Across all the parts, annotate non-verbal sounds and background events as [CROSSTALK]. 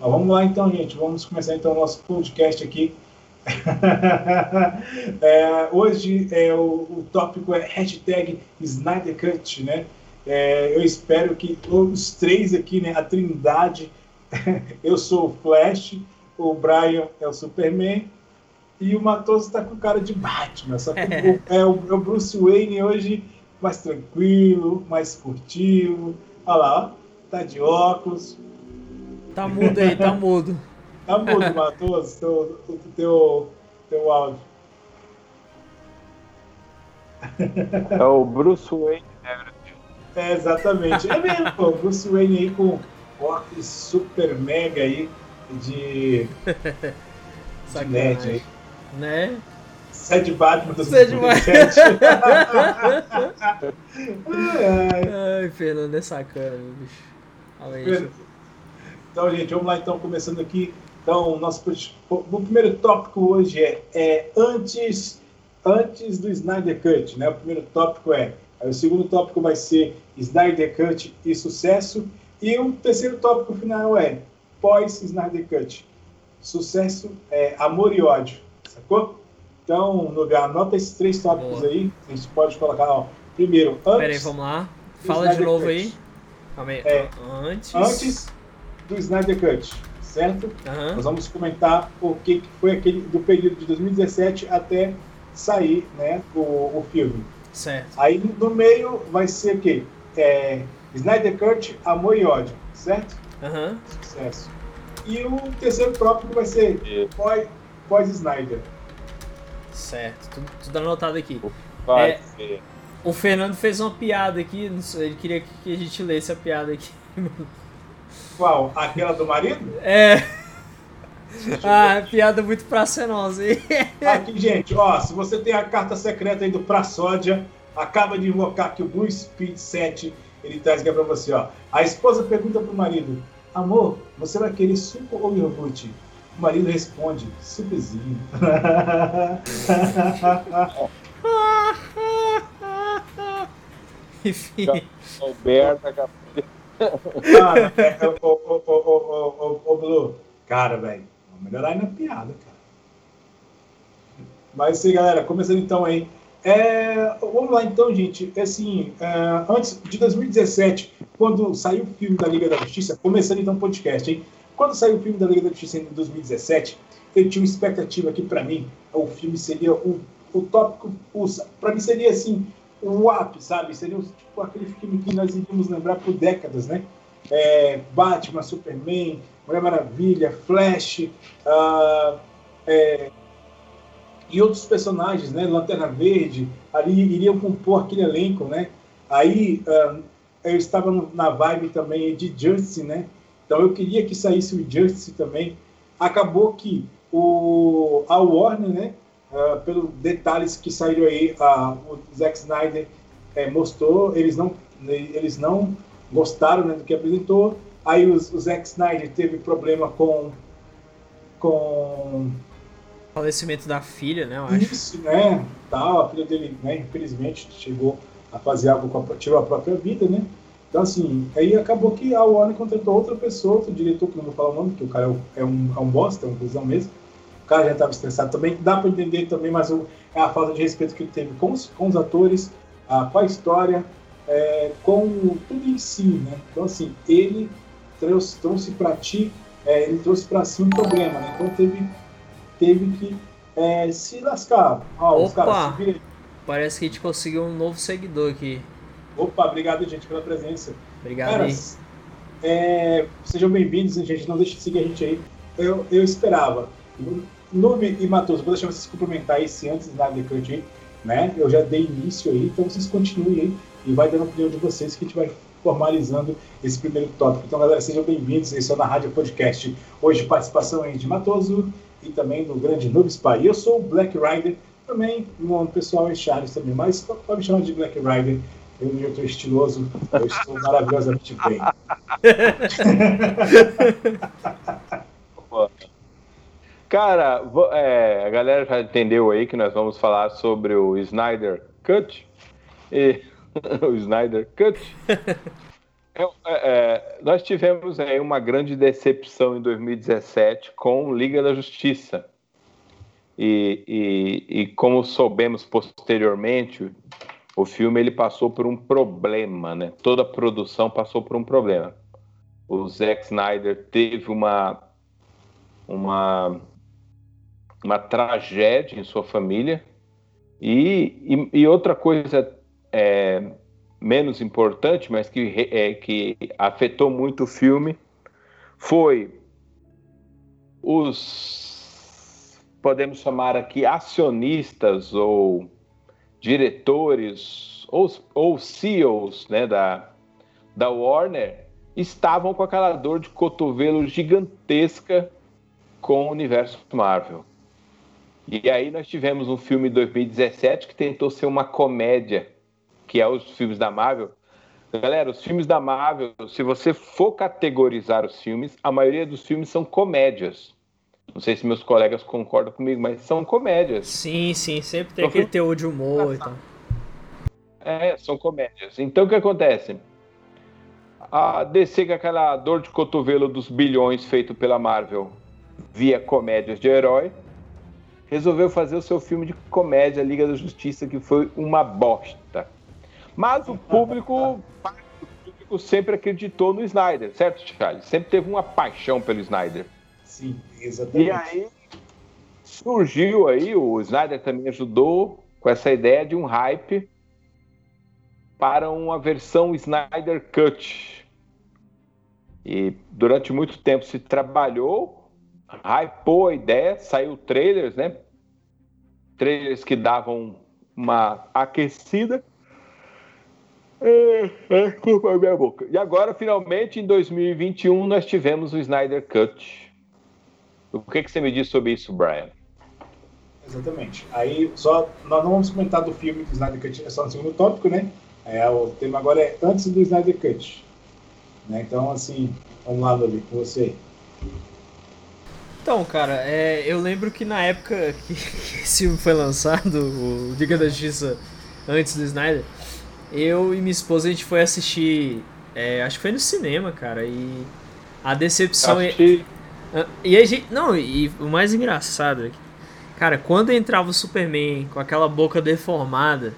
Mas vamos lá então, gente. Vamos começar então o nosso podcast aqui. [LAUGHS] é, hoje é, o, o, tópico é hashtag Snyder Cut, né? É, eu espero que os três aqui, né, a trindade, [LAUGHS] eu sou o Flash, o Brian é o Superman e o Matoso está com cara de Batman. Só que o, [LAUGHS] é, o, é o Bruce Wayne hoje mais tranquilo, mais furtivo. Olha lá, ó, tá de óculos. Tá mudo aí, tá mudo. [LAUGHS] tá mudo, Matoso, teu, teu, teu áudio. É o Bruce Wayne. É, exatamente. É mesmo, pô, Bruce Wayne aí com óculos super mega aí de, de LED aí. Né? Sete Batman do Sete [LAUGHS] Ai, Fernando é sacana, bicho. Além então, gente, vamos lá então, começando aqui. Então, nosso o primeiro tópico hoje é, é antes, antes do Snyder Cut, né? O primeiro tópico é, o segundo tópico vai ser Snyder Cut e sucesso, e o terceiro tópico final é pós Snyder Cut. Sucesso é amor e ódio, sacou? Então, lugar, anota esses três tópicos Boa. aí. A gente pode colocar, ó. Primeiro, antes. Peraí, vamos lá. Fala de novo Cut. aí. Calma aí. É, antes. Antes do Snyder Cut, certo? Uhum. Nós vamos comentar o que foi aquele do período de 2017 até sair, né, o, o filme. Certo. Aí no meio vai ser o quê? É, Snyder Cut, Amor e Ódio, certo? Uhum. Sucesso. E o terceiro tópico vai ser pós, pós Snyder. Certo, tudo, tudo anotado aqui. Vai é, ser. O Fernando fez uma piada aqui, ele queria que a gente lesse a piada aqui. [LAUGHS] Qual? Aquela do marido? É. [LAUGHS] Ah, piada muito praçenosa. [LAUGHS] Aqui, gente, ó, se você tem a carta secreta aí do Praçódia, acaba de invocar que o Blue Speed 7, ele traz aqui pra você, ó. A esposa pergunta pro marido, amor, você vai querer suco ou iogurte? O marido responde, sucozinho. [LAUGHS] Enfim. Alberta, Cara, é, é, Blue, cara, velho, vamos melhorar aí na piada, cara. Mas sim, galera, começando então aí. É, vamos lá então, gente. Assim, é, antes de 2017, quando saiu o filme da Liga da Justiça, começando então o podcast, hein? Quando saiu o filme da Liga da Justiça em 2017, eu tinha uma expectativa que para mim o filme seria o, o tópico, para mim seria assim o ápice, sabe? Seria tipo, aquele filme que nós iríamos lembrar por décadas, né? É, Batman, Superman, Mulher Maravilha, Flash, uh, é, e outros personagens, né? Lanterna Verde, ali iriam compor aquele elenco, né? Aí uh, eu estava na vibe também de Justice, né? Então eu queria que saísse o Justice também. Acabou que o, a Warner, né? Uh, pelos detalhes que saíram aí, uh, o Zack Snyder uh, mostrou, eles não, eles não gostaram né, do que apresentou. Aí o, o Zack Snyder teve problema com. com. Falecimento da filha, né? Eu acho. Isso, né? Tal, a filha dele, né, infelizmente, chegou a fazer algo com a, tirou a própria vida, né? Então, assim, aí acabou que a Warner contratou outra pessoa, outro diretor, que não vou falar o nome, porque o cara é um, é um bosta, é um cuzão mesmo cara já estava estressado também. Dá para entender também, mas o, é a falta de respeito que ele teve com os, com os atores, a, com a história, é, com tudo em si, né? Então, assim, ele trouxe, trouxe para ti, é, ele trouxe para si um problema, né? Então, teve, teve que é, se lascar. Ó, Opa! Caras, Parece que a gente conseguiu um novo seguidor aqui. Opa, obrigado, gente, pela presença. Obrigado Caras, é, sejam bem-vindos, gente. Não deixe de seguir a gente aí. Eu, eu esperava Nube e Matos, vou deixar vocês complementar esse antes da aí, né? Eu já dei início aí, então vocês continuem aí e vai dando a opinião de vocês que a gente vai formalizando esse primeiro tópico. Então, galera, sejam bem-vindos. Esse é o Na Rádio Podcast. Hoje, participação aí de Matoso e também do grande Noob Spy. Eu sou o Black Rider, também o nome pessoal é Charles também, mas pode me chamar de Black Rider. Eu, eu estou estiloso, eu estou maravilhosamente bem. [LAUGHS] Cara, é, a galera já entendeu aí que nós vamos falar sobre o Snyder Cut. E, [LAUGHS] o Snyder Cut. [LAUGHS] É, é, é, nós tivemos aí uma grande decepção em 2017 com Liga da Justiça. E, e, e, como soubemos posteriormente, o filme ele passou por um problema, né? Toda a produção passou por um problema. O Zack Snyder teve uma uma uma tragédia em sua família e, e, e outra coisa é, menos importante, mas que, é, que afetou muito o filme, foi os, podemos chamar aqui, acionistas ou diretores ou, ou CEOs né, da, da Warner estavam com aquela dor de cotovelo gigantesca com o universo Marvel. E aí nós tivemos um filme em 2017 que tentou ser uma comédia, que é os filmes da Marvel. Galera, os filmes da Marvel, se você for categorizar os filmes, a maioria dos filmes são comédias. Não sei se meus colegas concordam comigo, mas são comédias. Sim, sim, sempre tem são aquele teor de humor e tal. É, são comédias. Então o que acontece? A DC com aquela dor de cotovelo dos bilhões feito pela Marvel via comédias de herói, resolveu fazer o seu filme de comédia Liga da Justiça, que foi uma bosta. Mas o público, o público sempre acreditou no Snyder, certo, Charles? Sempre teve uma paixão pelo Snyder. Sim, exatamente. E aí surgiu aí, o Snyder também ajudou com essa ideia de um hype para uma versão Snyder Cut. E durante muito tempo se trabalhou hypou a ideia, saiu trailers, né? Trailers que davam uma aquecida. É, é, [LAUGHS] desculpa minha boca. E agora, finalmente, em 2021, nós tivemos o Snyder Cut. O que, que você me diz sobre isso, Brian? Exatamente. Aí, só, nós não vamos comentar do filme do Snyder Cut, é só no segundo tópico, né? É, o tema agora é antes do Snyder Cut. Né? Então, assim, vamos lá, Loli, com você. Então, cara, é, eu lembro que na época que, que esse filme foi lançado, o Liga da Justiça antes do Snyder, eu e minha esposa a gente foi assistir, é, acho que foi no cinema, cara, e a decepção. E, e a gente. Não, e o mais engraçado é que, cara, quando entrava o Superman com aquela boca deformada,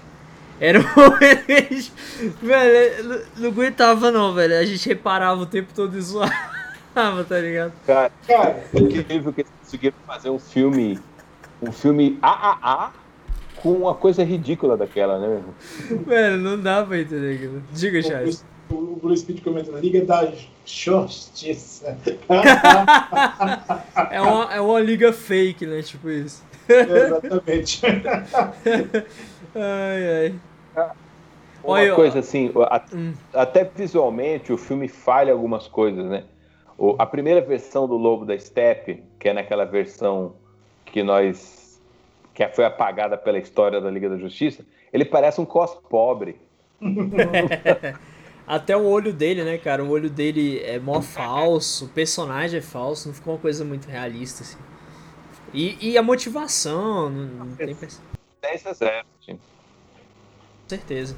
era um. [LAUGHS] velho, não, não aguentava não, velho. A gente reparava o tempo todo e zoava. Tá ligado? Cara, cara, é incrível que eles conseguiram fazer um filme. Um filme AAA com uma coisa ridícula daquela, né, meu? Mano, não dá pra entender Diga, Charles. O Blue Speed comenta na Liga da Justiça. é, uma, é uma liga fake, né? Tipo isso. Exatamente. ai, ai. Uma Olha, coisa assim, hum. até visualmente o filme falha algumas coisas, né? O, a primeira versão do Lobo da Steppe, que é naquela versão que nós que foi apagada pela história da Liga da Justiça, ele parece um cos pobre. [LAUGHS] Até o olho dele, né, cara? O olho dele é mó falso, o personagem é falso, não ficou uma coisa muito realista, assim. E, e a motivação, não, não tem... 10 a 0, sim. Com certeza.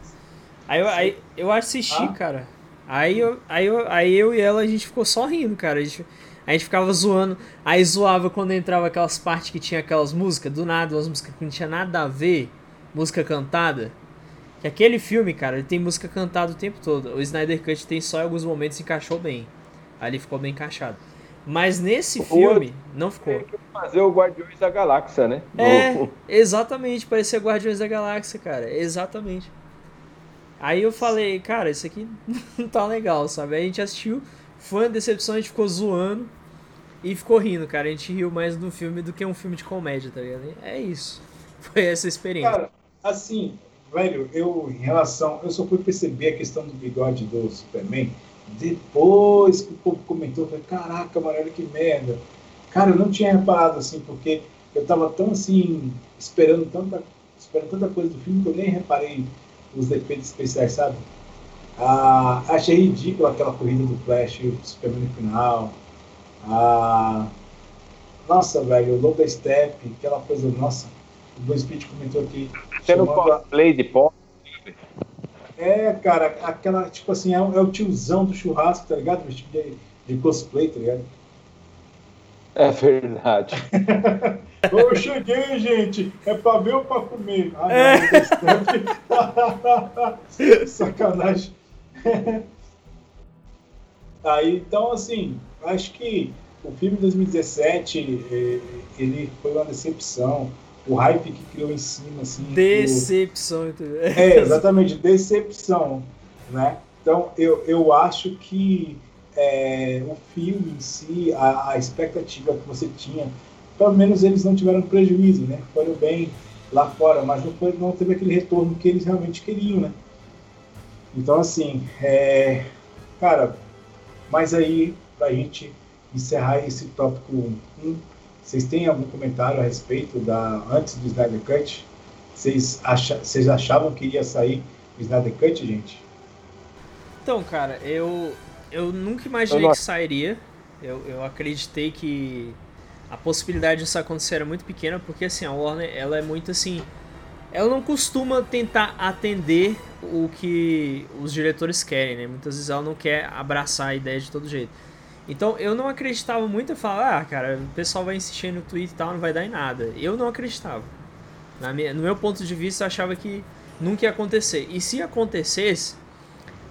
Aí eu, aí, eu assisti, ah. cara. Aí eu, aí, eu, aí eu e ela, a gente ficou só rindo, cara. A gente, a gente ficava zoando. Aí zoava quando entrava aquelas partes que tinha aquelas músicas, do nada, umas músicas que não tinha nada a ver. Música cantada. Que aquele filme, cara, ele tem música cantada o tempo todo. O Snyder Cut tem só em alguns momentos encaixou bem. Ali ficou bem encaixado. Mas nesse filme, não ficou. Fazer o Guardiões da Galáxia, né? É, exatamente, parecia Guardiões da Galáxia, cara. Exatamente. Aí eu falei, cara, isso aqui [LAUGHS] não tá legal, sabe? Aí a gente assistiu, foi uma decepção, a gente ficou zoando e ficou rindo, cara. A gente riu mais do filme do que um filme de comédia, tá ligado? É isso. [LAUGHS] Foi essa experiência. Cara, assim, velho, eu em relação. Eu só fui perceber a questão do bigode do Superman depois que o povo comentou. Falei, caraca, mano, que merda. Cara, eu não tinha reparado assim, porque eu tava tão assim, esperando tanta, esperando tanta coisa do filme que eu nem reparei os efeitos especiais, sabe? Ah, achei ridículo aquela corrida do Flash, o Superman no final. Ah, nossa, velho, o Lobo Step, aquela coisa, nossa, o Blue Speed comentou aqui. Você não cosplay de pó? É, cara, aquela, tipo assim, é, é o tiozão do churrasco, tá ligado? Vestido de, de cosplay, tá ligado? [LAUGHS] É verdade. [LAUGHS] Eu cheguei, gente. É pra ver ou pra comer? Ah, não, é. [LAUGHS] Sacanagem. Aí, então, assim, acho que o filme de 2017, eh, ele foi uma decepção. O hype que criou em cima, assim... Decepção. Do... É, exatamente, decepção, né? Então, eu, eu acho que é, o filme em si, a, a, expectativa que você tinha, pelo menos eles não tiveram prejuízo, né? Foram bem lá fora, mas não, foi, não teve aquele retorno que eles realmente queriam, né? Então, assim, é, cara, mas aí, pra gente encerrar esse tópico 1, vocês têm algum comentário a respeito da antes do Snyder Cut? Vocês, acha, vocês achavam que iria sair o Snyder Cut, gente? Então, cara, eu, eu nunca imaginei eu que sairia. Eu, eu acreditei que a possibilidade disso acontecer era muito pequena, porque assim, a Warner, ela é muito assim. Ela não costuma tentar atender o que os diretores querem, né? Muitas vezes ela não quer abraçar a ideia de todo jeito. Então eu não acreditava muito em falar, ah, cara, o pessoal vai insistir no Twitter e tal, não vai dar em nada. Eu não acreditava. Minha, no meu ponto de vista, eu achava que nunca ia acontecer. E se acontecesse,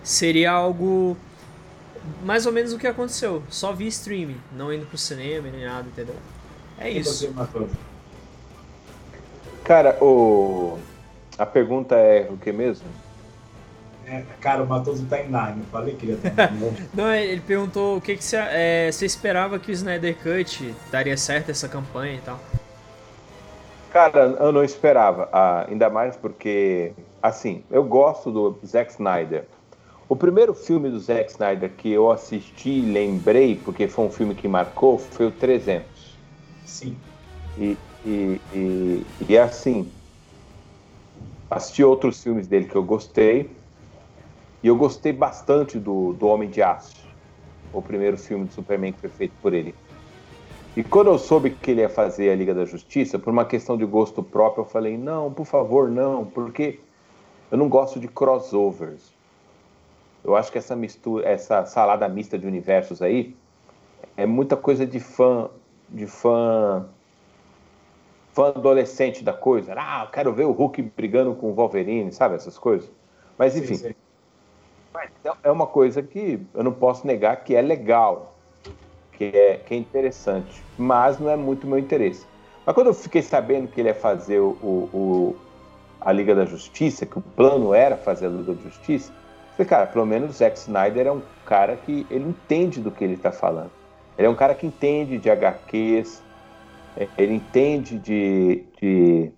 seria algo mais ou menos o que aconteceu. Só vi streaming, não indo pro cinema nem nada, entendeu? É isso. Cara, o... a pergunta é o que mesmo? É, cara, o Matoso tá em Narnia, falei que ele ia estar [LAUGHS] [LAUGHS] Não, ele perguntou o que, que você, é, você esperava que o Snyder Cut daria certo essa campanha e tal. Cara, eu não esperava, ah, ainda mais porque, assim, eu gosto do Zack Snyder. O primeiro filme do Zack Snyder que eu assisti e lembrei, porque foi um filme que marcou, foi o 300. Sim. E, e, e, e é assim, assisti outros filmes dele que eu gostei, e eu gostei bastante do, do Homem de Aço, o primeiro filme do Superman que foi feito por ele. E quando eu soube que ele ia fazer a Liga da Justiça, por uma questão de gosto próprio, eu falei: não, por favor, não, porque eu não gosto de crossovers. Eu acho que essa mistura, essa salada mista de universos aí é muita coisa de fã, de fã, fã adolescente da coisa. Ah, eu quero ver o Hulk brigando com o Wolverine, sabe essas coisas. Mas enfim, sim, sim. é uma coisa que eu não posso negar que é legal, que é, que é interessante, mas não é muito meu interesse. Mas quando eu fiquei sabendo que ele ia fazer o, o a Liga da Justiça, que o plano era fazer a Liga da Justiça, Falei, cara, pelo menos o Zack Snyder é um cara que ele entende do que ele está falando. Ele é um cara que entende de HQs, ele entende de, de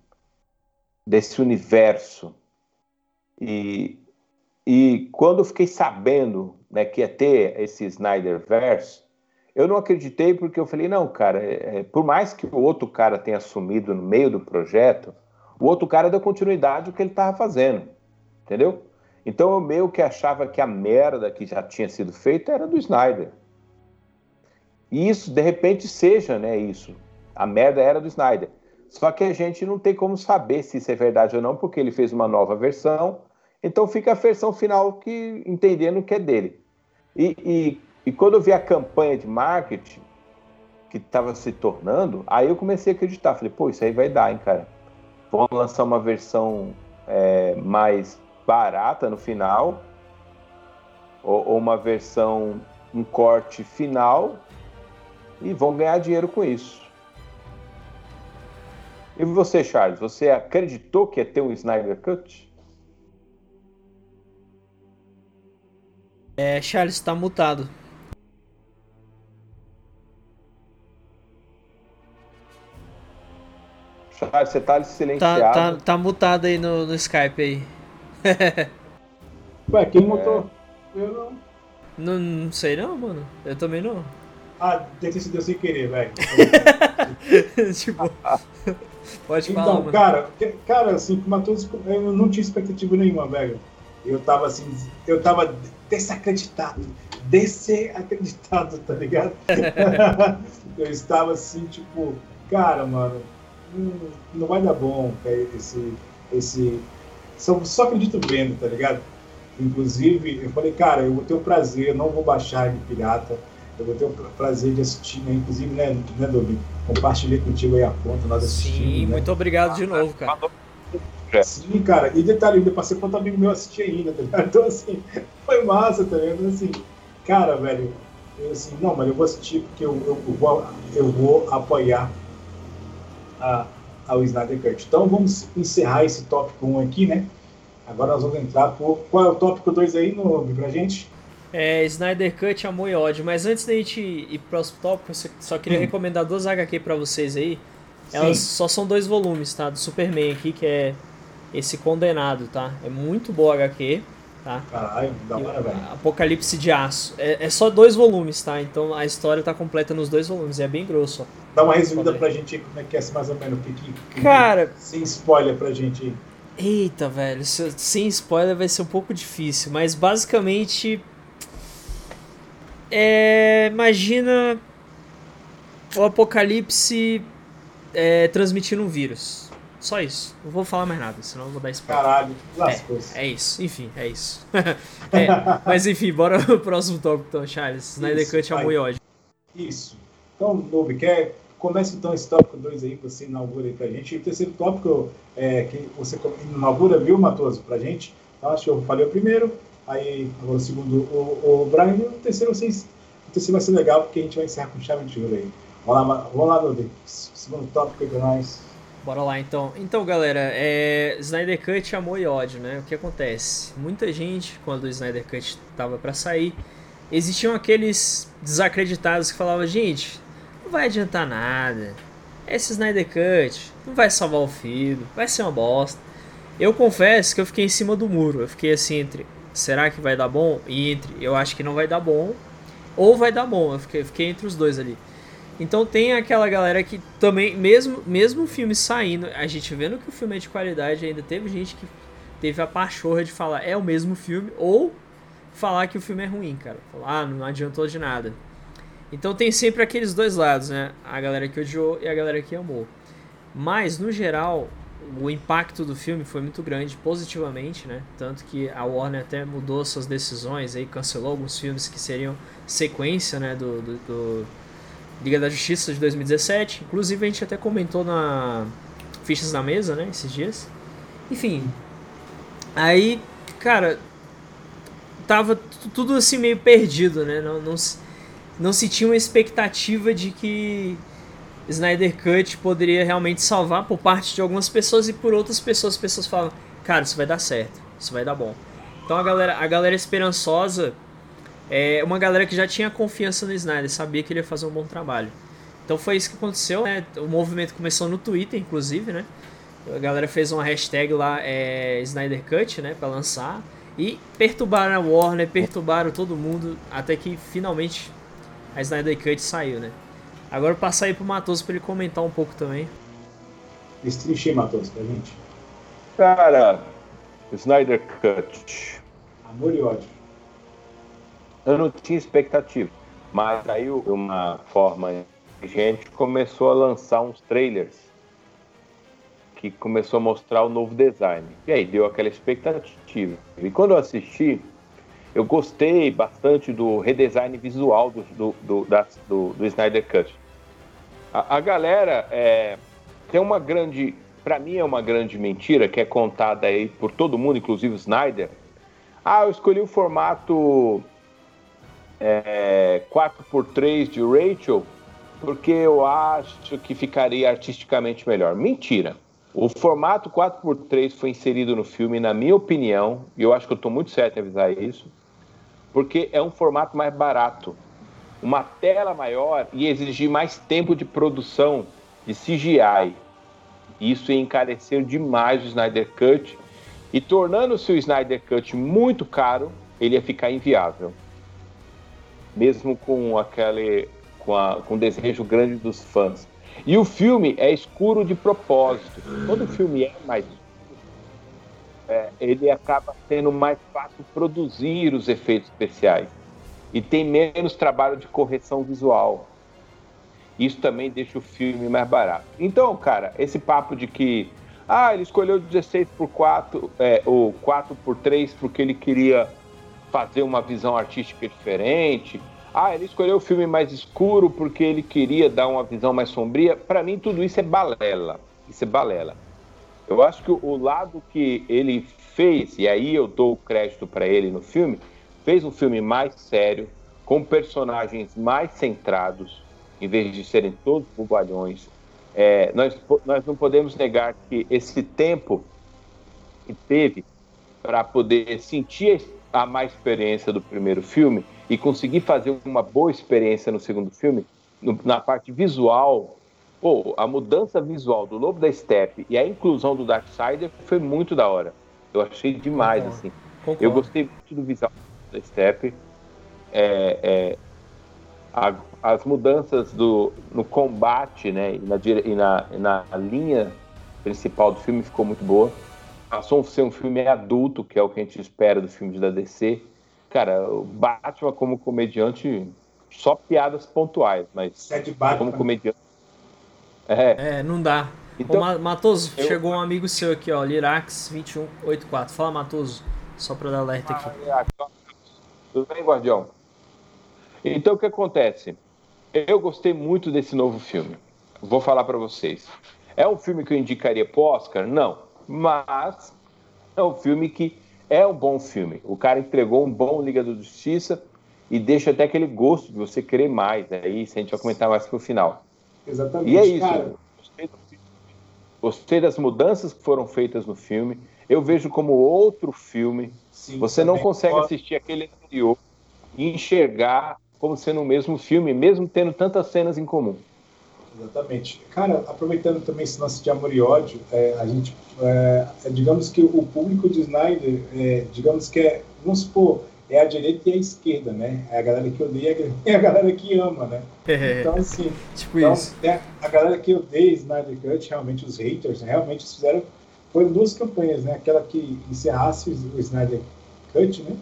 desse universo. E, e quando eu fiquei sabendo né, que ia ter esse Snyderverse, eu não acreditei porque eu falei, não, cara, é, é, por mais que o outro cara tenha assumido no meio do projeto, o outro cara deu continuidade ao que ele estava fazendo, entendeu? Então eu meio que achava que a merda que já tinha sido feita era do Snyder. E isso, de repente, seja né, isso. A merda era do Snyder. Só que a gente não tem como saber se isso é verdade ou não, porque ele fez uma nova versão. Então fica a versão final que entendendo que é dele. E, e, e quando eu vi a campanha de marketing que estava se tornando, aí eu comecei a acreditar. Falei, pô, isso aí vai dar, hein, cara. Vamos lançar uma versão é, mais barata no final, ou, ou uma versão, um corte final, e vão ganhar dinheiro com isso. E você, Charles, você acreditou que ia ter um Snyder Cut? É, Charles, está mutado. Charles, você tá silenciado. Tá, tá, tá mutado aí no, no Skype aí. [LAUGHS] Ué, quem montou? É. Eu não. não. Não sei não, mano. Eu também não. Ah, deve ter sido sem querer, velho. [LAUGHS] tipo. Pode então, falar. Então, cara, cara, assim, Matheus, eu não tinha expectativa nenhuma, velho. Eu tava assim, eu tava desacreditado. Desacreditado, tá ligado? [LAUGHS] eu estava assim, tipo, cara, mano, não, não vai dar bom, cara, esse, esse, só, só acredito vendo, tá ligado? Inclusive, eu falei, cara, eu vou ter o prazer, eu não vou baixar de pirata, eu vou ter o prazer de assistir, né? Inclusive, né, né Dobi? Compartilhei contigo aí a conta, nós assistimos. Sim, né? muito obrigado de novo, cara. Sim, cara, e detalhe, ainda passei outro amigo meu assistir ainda, tá ligado? [LAUGHS] Então, assim, foi massa, tá ligado? Assim, cara, velho, eu assim, não, mas eu vou assistir porque eu, eu, eu vou, eu vou apoiar a, ao Snyder Cut. Então, vamos encerrar esse tópico 1 aqui, né? Agora nós vamos entrar por. Qual é o tópico 2 aí, no, pra gente? É, Snyder Cut, Amor e Ódio. Mas antes da gente ir pro próximo tópico, eu só queria hum. recomendar duas HQ pra vocês aí. Elas Sim. só são dois volumes, tá? Do Superman aqui, que é esse Condenado, tá? É muito boa HQ, tá? Caralho, da hora, velho. Apocalipse de Aço. É, é, só dois volumes, tá? Então a história tá completa nos dois volumes, é bem grosso. Ó. Dá uma resumida pra gente como é que é mais ou menos o que, que, Cara. Sem spoiler pra gente. Eita, velho, sem spoiler vai ser um pouco difícil, mas basicamente. É, imagina o apocalipse é, transmitindo um vírus. Só isso. Não vou falar mais nada, senão eu vou dar spoiler. Caralho, lascou. É, é isso, enfim, é isso. [LAUGHS] é, mas enfim, bora [LAUGHS] pro próximo tópico então, Charles. Snyder Cut, amor e ódio. Isso. Então, Nobe, quer Comece então esse tópico 2 aí, você inaugura aí pra gente. E o terceiro tópico é, que você inaugura, viu, Matoso, pra gente. Então, acho que eu falei o primeiro, aí agora o segundo o, o Brian, e o terceiro, vocês, o terceiro vai ser legal, porque a gente vai encerrar com chave de ouro aí. Vamos lá, vamos lá, Nube. Segundo tópico aí pra nós. Bora lá então. Então, galera, é Snyder Cut, amor e ódio, né? O que acontece? Muita gente, quando o Snyder Cut tava para sair, existiam aqueles desacreditados que falavam, gente, não vai adiantar nada. Esse Snyder Cut não vai salvar o filme, vai ser uma bosta. Eu confesso que eu fiquei em cima do muro. Eu fiquei assim entre será que vai dar bom? E entre eu acho que não vai dar bom ou vai dar bom. Eu fiquei, fiquei entre os dois ali. Então tem aquela galera que também, mesmo, mesmo o filme saindo, a gente vendo que o filme é de qualidade, ainda teve gente que teve a pachorra de falar é o mesmo filme ou falar que o filme é ruim, cara. Falar, ah, não adiantou de nada. Então tem sempre aqueles dois lados, né? A galera que odiou e a galera que amou. Mas, no geral, o impacto do filme foi muito grande, positivamente, né? Tanto que a Warner até mudou suas decisões, aí cancelou alguns filmes que seriam sequência, né? Do, do, do Liga da Justiça de 2017. Inclusive a gente até comentou na Fichas da Mesa, né? Esses dias. Enfim. Aí, cara, tava tudo assim meio perdido, né? Não, não, não se tinha uma expectativa de que Snyder Cut poderia realmente salvar por parte de algumas pessoas e por outras pessoas, as pessoas falam, cara, isso vai dar certo, isso vai dar bom. Então a galera, a galera esperançosa é uma galera que já tinha confiança no Snyder, sabia que ele ia fazer um bom trabalho. Então foi isso que aconteceu, né? O movimento começou no Twitter, inclusive, né? A galera fez uma hashtag lá, é, Snyder Cut, né, para lançar. E perturbaram a Warner, perturbaram todo mundo, até que finalmente a Snyder Cut saiu, né? Agora eu passar aí pro Matoso pra ele comentar um pouco também. Destrinche aí, Matoso, pra gente. Cara, Snyder Cut. Amor e ódio. Eu não tinha expectativa, mas aí uma forma gente começou a lançar uns trailers que começou a mostrar o novo design. E aí deu aquela expectativa. E quando eu assisti, eu gostei bastante do redesign visual do, do, do, da, do, do Snyder Cut. A, a galera é, tem uma grande, para mim é uma grande mentira que é contada aí por todo mundo, inclusive o Snyder. Ah, eu escolhi o formato é, 4x3 de Rachel porque eu acho que ficaria artisticamente melhor. Mentira. O formato 4x3 foi inserido no filme, na minha opinião, e eu acho que eu estou muito certo em avisar isso, porque é um formato mais barato. Uma tela maior e exigir mais tempo de produção de CGI. Isso ia encarecer demais o Snyder Cut e tornando-se o Snyder Cut muito caro, ele ia ficar inviável. Mesmo com aquele com, a, com o desejo grande dos fãs. E o filme é escuro de propósito. Quando o filme é mais é, ele acaba sendo mais fácil produzir os efeitos especiais e tem menos trabalho de correção visual. Isso também deixa o filme mais barato. Então, cara, esse papo de que Ah, ele escolheu 16 por 4, é, ou 4 por 3 porque ele queria fazer uma visão artística diferente. Ah, ele escolheu o filme mais escuro porque ele queria dar uma visão mais sombria. Para mim, tudo isso é balela. Isso é balela. Eu acho que o lado que ele fez, e aí eu dou crédito para ele no filme, fez um filme mais sério, com personagens mais centrados, em vez de serem todos bobalhões. É, nós, nós não podemos negar que esse tempo que teve para poder sentir a má experiência do primeiro filme e conseguir fazer uma boa experiência no segundo filme, no, na parte visual, pô, a mudança visual do Lobo da Steppe e a inclusão do Darksider foi muito da hora. Eu achei demais, Concordo. assim. Concordo. Eu gostei muito do visual da Steppe. É, é, a, as mudanças do, no combate né, e, na, e na, na linha principal do filme ficou muito boa. Passou a ser um filme adulto, que é o que a gente espera dos filmes da DC. Cara, o Batman como comediante, só piadas pontuais, mas como comediante. É, é não dá. Então, Ô, Matoso, eu... chegou um amigo seu aqui, ó, Lirax2184. Fala, Matoso, só pra dar alerta aqui. Tudo bem, Guardião? Então, o que acontece? Eu gostei muito desse novo filme. Vou falar para vocês. É um filme que eu indicaria pro Oscar? Não. Mas é um filme que é um bom filme. O cara entregou um bom Liga da Justiça e deixa até aquele gosto de você querer mais. É isso, a gente vai comentar mais pro final. Exatamente. E é isso. Cara... Gostei, gostei, das mudanças que foram feitas no filme. Eu vejo como outro filme. Sim, você não consegue pode... assistir aquele anterior e enxergar como sendo o mesmo filme, mesmo tendo tantas cenas em comum. Exatamente. Cara, aproveitando também esse lance de amor e ódio, é, a gente, é, é digamos que o público de Snyder, é, digamos que é, vamos supor, é a direita e a esquerda, né? É a galera que odeia e [LAUGHS] a galera que ama, né? Então, assim, tipo então, isso. É a galera que odeia Snyder Cut, realmente os haters, realmente fizeram, foram duas campanhas, né? Aquela que encerrasse o Snyder Cut, né?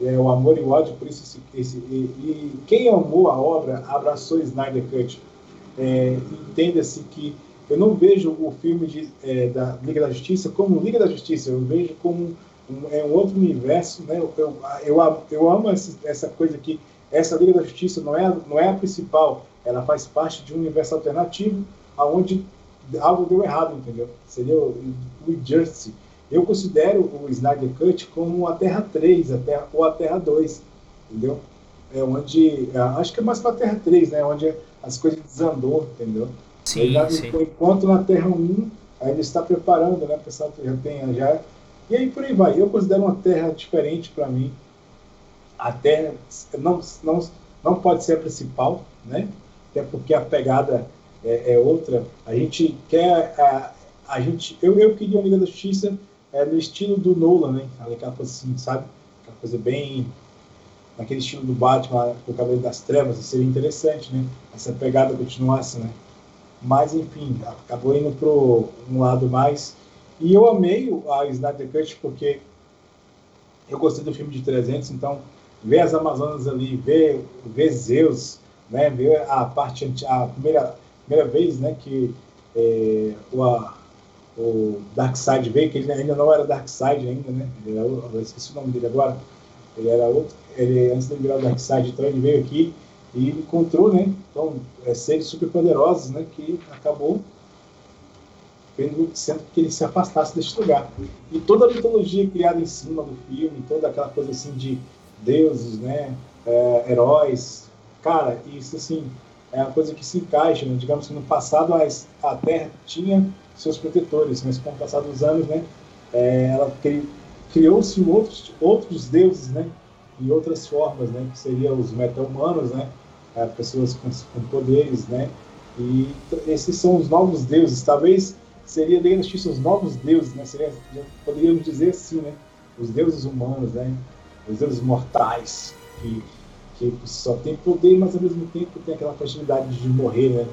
é, o amor e o ódio, por isso esse, esse e, e, quem amou a obra abraçou Snyder Cut. É, Entenda-se que eu não vejo o filme de, é, da Liga da Justiça como Liga da Justiça, eu vejo como um, é um outro universo, né? Eu, eu, eu, eu amo essa, essa coisa que essa Liga da Justiça não é, não é a principal, ela faz parte de um universo alternativo aonde algo deu errado, entendeu? Seria o, o eu considero o Snyder Cut como a Terra 3 a terra, ou a Terra 2, entendeu? É onde, é, acho que é mais para a Terra 3, né? Onde as coisas desandou, entendeu? Sim, já, sim. Enquanto na Terra 1, ainda está preparando, né? Pessoal já tem, já... E aí por aí vai. Eu considero uma Terra diferente para mim. A Terra não, não, não pode ser a principal, né? Até porque a pegada é, é outra. A gente quer... A, a gente, eu, eu queria a Liga da Justiça é no estilo do Nolan, né? Aquela coisa assim, sabe? Aquela coisa bem. Naquele estilo do Batman, o Cavaleiro das Trevas, seria interessante, né? Essa pegada continuasse, né? Mas, enfim, acabou indo pro um lado mais. E eu amei a Snyder Cut porque eu gostei do filme de 300, então ver as Amazonas ali, ver, ver Zeus, né? Ver a parte, a primeira, primeira vez, né? Que é, o, a, o Darkseid veio, que ele ainda não era Darkseid ainda, né? Era, eu esqueci o nome dele agora. Ele era outro, ele, antes de virar o Darkseid, então ele veio aqui e encontrou, né? Então, é, seres super poderosos, né? Que acabou sendo que ele se afastasse deste lugar. E toda a mitologia criada em cima do filme, toda aquela coisa assim de deuses, né? É, heróis, cara, isso assim é uma coisa que se encaixa, né? digamos que no passado a, a Terra tinha seus protetores, mas com o passar dos anos, né, é, ela criou-se outros, outros deuses, né, em outras formas, né, que seriam os meta-humanos, né, é, pessoas com, com, poderes, né, e esses são os novos deuses, talvez seria de justiça os novos deuses, né, seria, poderíamos dizer assim, né, os deuses humanos, né, os deuses mortais, que, que só tem poder, mas ao mesmo tempo tem aquela facilidade de morrer, né,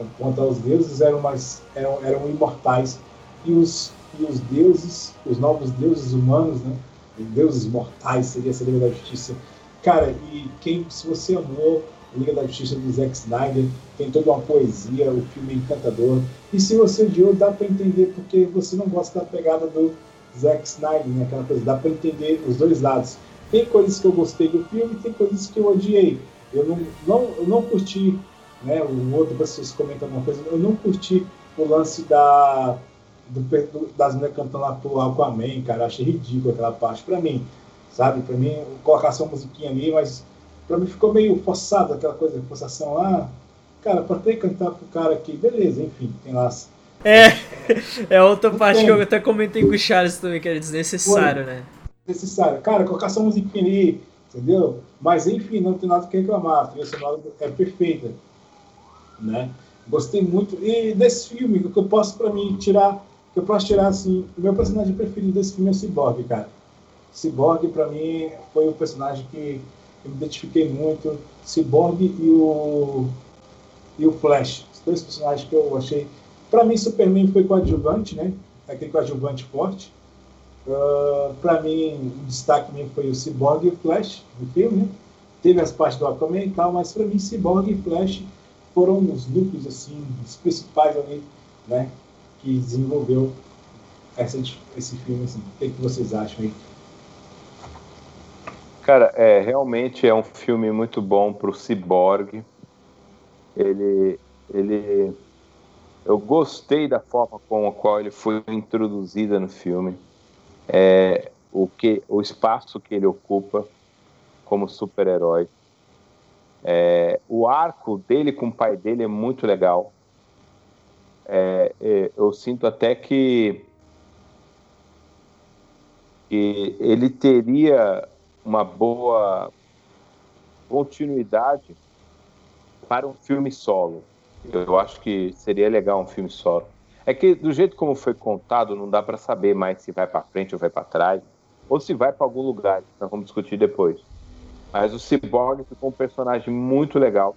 Enquanto os deuses eram, mais, eram, eram imortais. E os, e os deuses, os novos deuses humanos, né? Deuses mortais, seria a Liga da Justiça. Cara, e quem, se você amou Liga da Justiça do Zack Snyder, tem toda uma poesia, o filme é encantador. E se você odiou, dá para entender porque você não gosta da pegada do Zack Snyder, né? aquela coisa, dá para entender os dois lados. Tem coisas que eu gostei do filme, tem coisas que eu odiei. Eu não, não, eu não curti, né? O outro, vocês comentam alguma coisa, eu não curti o lance da, do, do, das mulheres cantando lá pro Aquaman, cara. Achei ridículo aquela parte, pra mim, sabe? Pra mim, colocar só musiquinha ali, mas pra mim ficou meio forçado aquela coisa, forçação lá. Cara, pra ter que cantar pro cara aqui, beleza, enfim, tem lá. É, [LAUGHS] é outra parte que eu até comentei com o Charles também, que era desnecessário, né? Necessário. Cara, colocar só musiquinha ali, entendeu? Mas enfim, não tem nada que reclamar. A trilha sonora é perfeita, né? Gostei muito. E desse filme, o que eu posso para mim tirar, eu posso tirar assim, o meu personagem preferido desse filme é o Cyborg, cara. Cyborg para mim foi o personagem que eu me identifiquei muito. Cyborg e o e o Flash, os dois personagens que eu achei. Para mim, Superman foi coadjuvante, né? Aquele coadjuvante forte. Uh, ah, para mim, o destaque mesmo foi o Cyborg e o Flash no filme, né? Teve as partes do Aquaman e tal, mas para mim, Cyborg e Flash foram os núcleos assim, os principais ali, né? Que desenvolveu essa, esse filme. Assim. O que, é que vocês acham aí? Cara, é, realmente é um filme muito bom para o Cyborg. Ele, ele, eu gostei da forma com a qual ele foi introduzido no filme é, o, que, o espaço que ele ocupa como super-herói. É, o arco dele com o pai dele é muito legal. É, é, eu sinto até que, que ele teria uma boa continuidade para um filme solo. Eu acho que seria legal um filme solo. É que do jeito como foi contado, não dá para saber mais se vai para frente ou vai para trás, ou se vai para algum lugar. Nós vamos discutir depois. Mas o Cyborg ficou um personagem muito legal.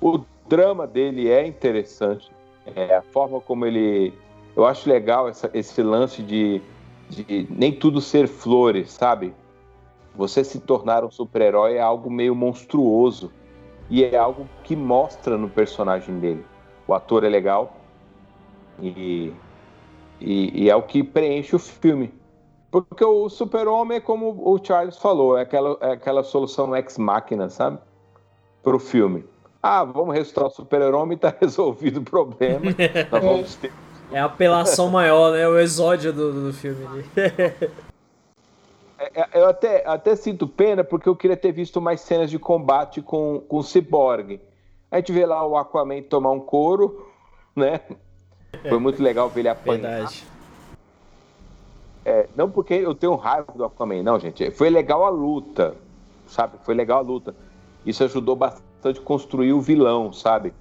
O drama dele é interessante. É, a forma como ele. Eu acho legal essa, esse lance de, de nem tudo ser flores, sabe? Você se tornar um super-herói é algo meio monstruoso. E é algo que mostra no personagem dele. O ator é legal, e, e, e, é o que preenche o filme. Porque o super-homem, como o Charles falou, é aquela, é aquela solução ex-máquina, sabe? Para o filme. Ah, vamos ressuscitar o super-homem e tá [LAUGHS] resolvido o problema. Nós vamos ter... É a apelação maior, né? O exódio do, do filme. É, é, eu até, até sinto pena porque eu queria ter visto mais cenas de combate com, com o Cyborg. A gente vê lá o Aquaman tomar um couro, né? Foi muito legal ver ele apanhar. Verdade. É, não porque eu tenho raiva do Aquaman, não, gente. Foi legal a luta, sabe? Foi legal a luta. Isso ajudou bastante a construir o vilão, sabe?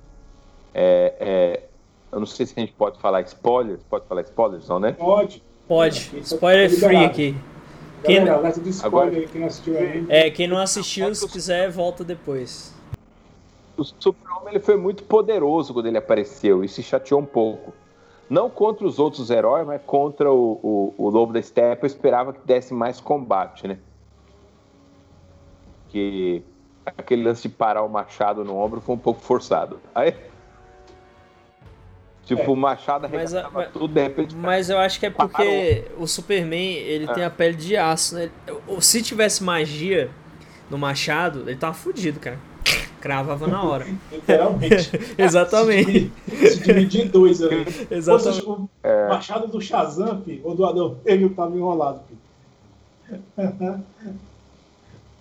É, é, eu não sei se a gente pode falar spoilers. Pode falar spoilers, não, né? Pode. Pode. Spoiler free aqui. Quem... Galera, Agora, quem não assistiu aí. É, quem não assistiu, se quiser, volta depois. O Super-Homem ele foi muito poderoso quando ele apareceu e se chateou um pouco. Não contra os outros heróis, mas contra o, o, o Lobo da Steppe, eu esperava que desse mais combate, né? Que aquele lance de parar o machado no ombro foi um pouco forçado. Aí. Tipo, é. o machado arregaçava mas, tudo, de repente. Mas eu acho que é porque parou. o Superman, ele é. tem a pele de aço, né? Se tivesse magia no machado, ele tava fudido, cara cravava na hora. [LAUGHS] Literalmente. [LAUGHS] Exatamente. Se dividir em dois ali. [LAUGHS] Exatamente. Seja, o é... machado do Shazam, ou do Adão ele tava enrolado,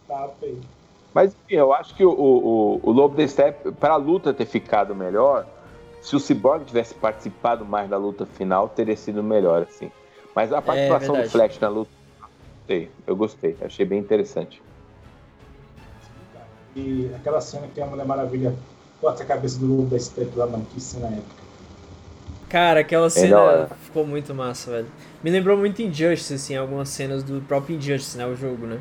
tá feio. Mas enfim, eu acho que o, o, o Lobo da Step, para a luta ter ficado melhor, se o Cyborg tivesse participado mais da luta final, teria sido melhor, assim. Mas a é participação é do Flash na luta, eu gostei, eu gostei, achei bem interessante. E aquela cena que a Mulher Maravilha corta a cabeça do lobo da Step lá, mano, que cena épica. Cara, aquela cena ficou muito massa, velho. Me lembrou muito Injustice, assim, algumas cenas do próprio Injustice, né, o jogo, né?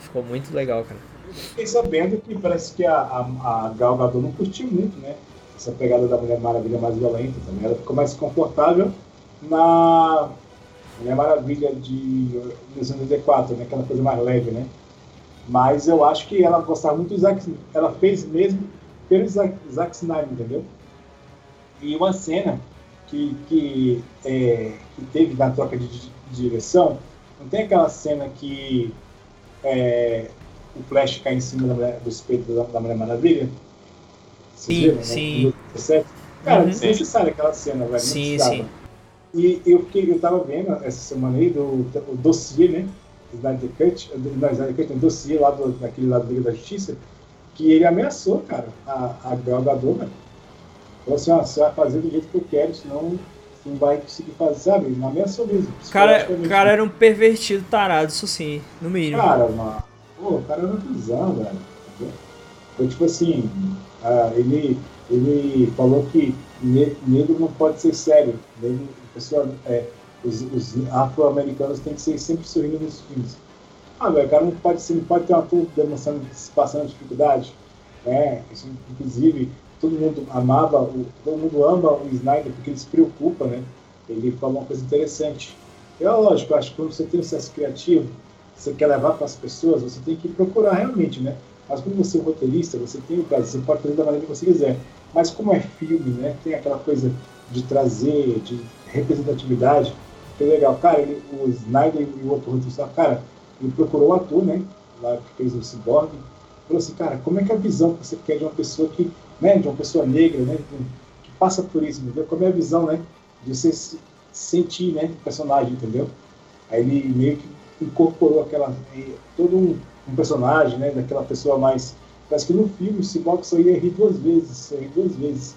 Ficou muito legal, cara. Fiquei sabendo que parece que a, a, a Gal Gadot não curtiu muito, né? Essa pegada da Mulher Maravilha mais violenta também. Ela ficou mais confortável na Mulher Maravilha de 1984, né? Aquela coisa mais leve, né? Mas eu acho que ela gostava muito do Zack Ela fez mesmo pelo Zack, Zack Snyder, entendeu? E uma cena que, que, é, que teve na troca de, de, direção, não tem aquela cena que é, o Flash cai em cima da mulher, do espelho da, da Mulher Maravilha? Vocês sim, viram, sim. Né? Cara, uhum. desnecessária aquela cena, velho. Sim, sim. E eu, fiquei, eu tava vendo essa semana aí do, do dossiê, né? Snyder Cut, não, Snyder Cut, um dossiê lá do, daquele lado da Liga da Justiça, que ele ameaçou, cara, a, a Gal Gadot, velho. Falou assim, ó, você vai fazer do jeito que eu quero, senão não vai conseguir fazer, sabe? Ele ameaçou mesmo. Cara, o cara era um pervertido tarado, isso sim, no mínimo. Cara, mano, pô, o cara era visão, velho. Foi tipo assim, uh, ele, ele falou que negro não pode ser sério. Negro, pessoa, é, os, os afro-americanos têm que ser sempre sorrindo nos filmes. Ah, velho, o cara não pode, ser, não pode ter uma ator demonstrando passando dificuldade. Né? Isso, inclusive, todo mundo amava, o, todo mundo ama o Snyder porque ele se preocupa, né? Ele falou uma coisa interessante. É lógico, acho que quando você tem um sucesso criativo, você quer levar para as pessoas, você tem que procurar realmente, né? Mas quando você é um roteirista, você tem o prazo, você pode fazer da maneira que você quiser. Mas como é filme, né? Tem aquela coisa de trazer, de representatividade, que é legal. Cara, ele, o Snyder e o outro roteirista, cara, ele procurou o ator, né? Lá que fez o Cyborg. Falou assim, cara, como é que é a visão que você quer de uma pessoa que, né? De uma pessoa negra, né? Que, passa por isso, entendeu? Como é a visão, né? De você se sentir, né? O personagem, entendeu? Aí ele meio que incorporou aquela todo um, um, personagem, né? Daquela pessoa mais parece que no filme o Cyborg só ia rir duas vezes, só ia rir duas vezes.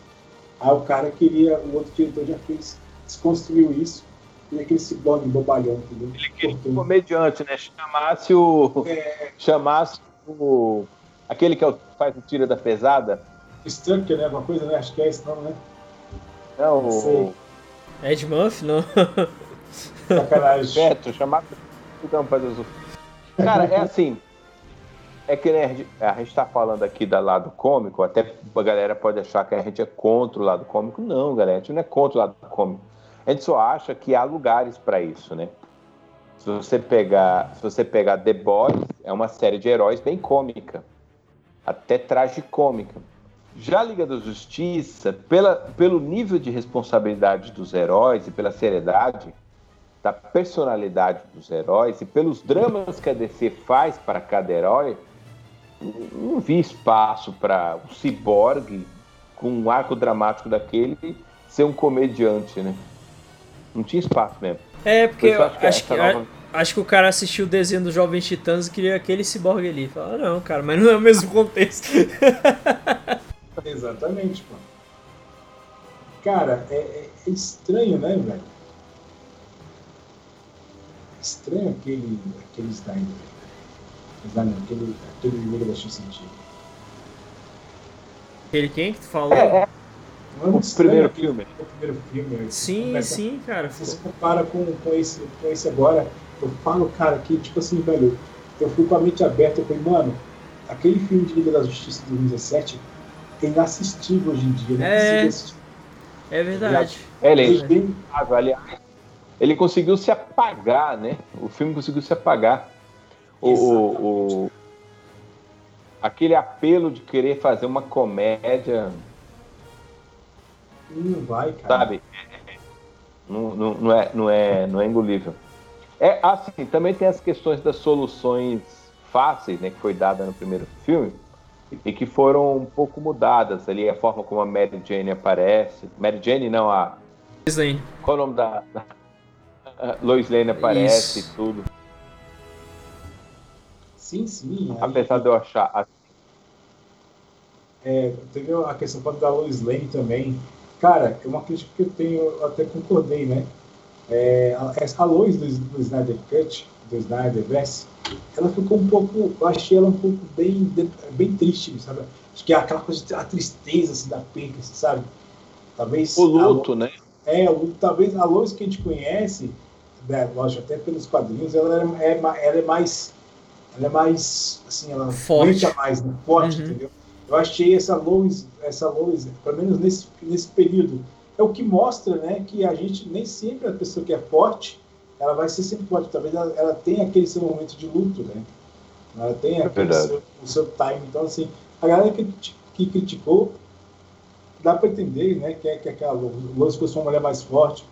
Aí o cara queria, o outro diretor já fez, desconstruiu isso e aquele Cyborg bobalhão, entendeu? Ele queria um comediante, né? Chamasse o. É... Chamasse o. Aquele que é o, faz o tira da pesada. Strucker, né? Alguma coisa, né? Acho que é esse nome, né? Não, o. Ed Murphy, não. Sacanagem. Certo, chamasse Cara, é assim. É que a gente está falando aqui do lado cômico, até a galera pode achar que a gente é contra o lado cômico. Não, galera, a gente não é contra o lado cômico. A gente só acha que há lugares para isso, né? Se você pegar, se você pegar The Boys, é uma série de heróis bem cômica, até tragicômica. Já a Liga da Justiça, pela, pelo nível de responsabilidade dos heróis e pela seriedade, da personalidade dos heróis e pelos dramas que a DC faz para cada herói, não vi espaço para o ciborgue com um arco dramático daquele ser um comediante, né? Não tinha espaço mesmo. É, porque eu acho, que, acho, que, nova... acho que o cara assistiu o desenho dos Jovens Titãs e queria aquele ciborgue ali. Fala, não, cara, mas não é o mesmo contexto. [LAUGHS] Exatamente, pô. Cara, é, é estranho, né, velho? Estranho aquele, aquele Snyder. Snyder aquele, aquele Liga da Justiça antigo. Aquele quem que tu falou? É, é. O primeiro filme. O primeiro filme. Sim, começa, sim, cara. Se você compara com, com, esse, com esse agora, eu falo, cara, que tipo assim, velho, eu fui com a mente aberta, eu falei, mano, aquele filme de Liga da Justiça de 2017 é inassistível hoje em dia. Né? É, é verdade. É, ele é aliás, ele conseguiu se apagar, né? O filme conseguiu se apagar. O, o, o, aquele apelo de querer fazer uma comédia. Não vai, cara. Sabe? Não, não, não, é, não, é, não é engolível. É assim, também tem as questões das soluções fáceis, né, que foi dada no primeiro filme e que foram um pouco mudadas ali a forma como a Mary Jane aparece. Mary Jane não a Lane. Qual é o nome da, [LAUGHS] Lois Lane aparece e tudo. Sim, sim. Apesar aí, de eu achar. É, teve a questão da Lois Lane também. Cara, é uma crítica que eu tenho, eu até concordei, né? É, a, Lois do, do Snyder Cut, do Snyder Verse, ela ficou um pouco, eu achei ela um pouco bem, bem triste, sabe? Acho que é aquela coisa, a tristeza assim, da perca, sabe? Talvez. O luto, né? É, o, talvez a Lois que a gente conhece, né, lógico, até pelos quadrinhos, ela é, é, ela é mais. Ela é mais. Assim, ela forte. mais, né? forte, uhum. entendeu? Eu achei essa Lois, essa Lois, pelo menos nesse, nesse período, é o que mostra né, que a gente, nem sempre a pessoa que é forte, ela vai ser sempre forte. Talvez ela, ela tenha aquele seu momento de luto, né? Ela tem é aquele seu, o seu time. Então, assim, a galera que, que criticou, dá para entender, né? Que é que é aquela Lois fosse uma mulher mais forte,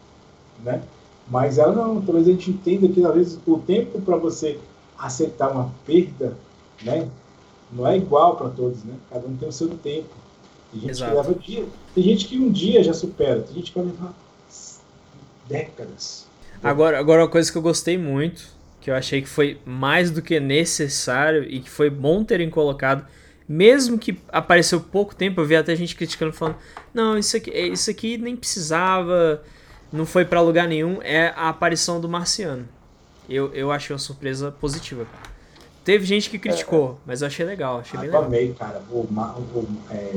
né? Mas ela não, talvez a gente entenda que às vezes o tempo para você aceitar uma perda, né? Não é igual para todos, né? Cada um tem o seu tempo. Tem gente Exato. que leva dia, tem gente que um dia já supera, tem gente que vai levar décadas. Agora, agora uma coisa que eu gostei muito, que eu achei que foi mais do que necessário e que foi bom terem colocado, mesmo que apareceu pouco tempo, eu vi até gente criticando falando, não, isso aqui, isso aqui nem precisava, não foi para lugar nenhum, é a aparição do Marciano. Eu, eu achei uma surpresa positiva, cara. Teve gente que criticou, é, mas eu achei legal, achei bem legal. Eu amei, cara, o, o, é,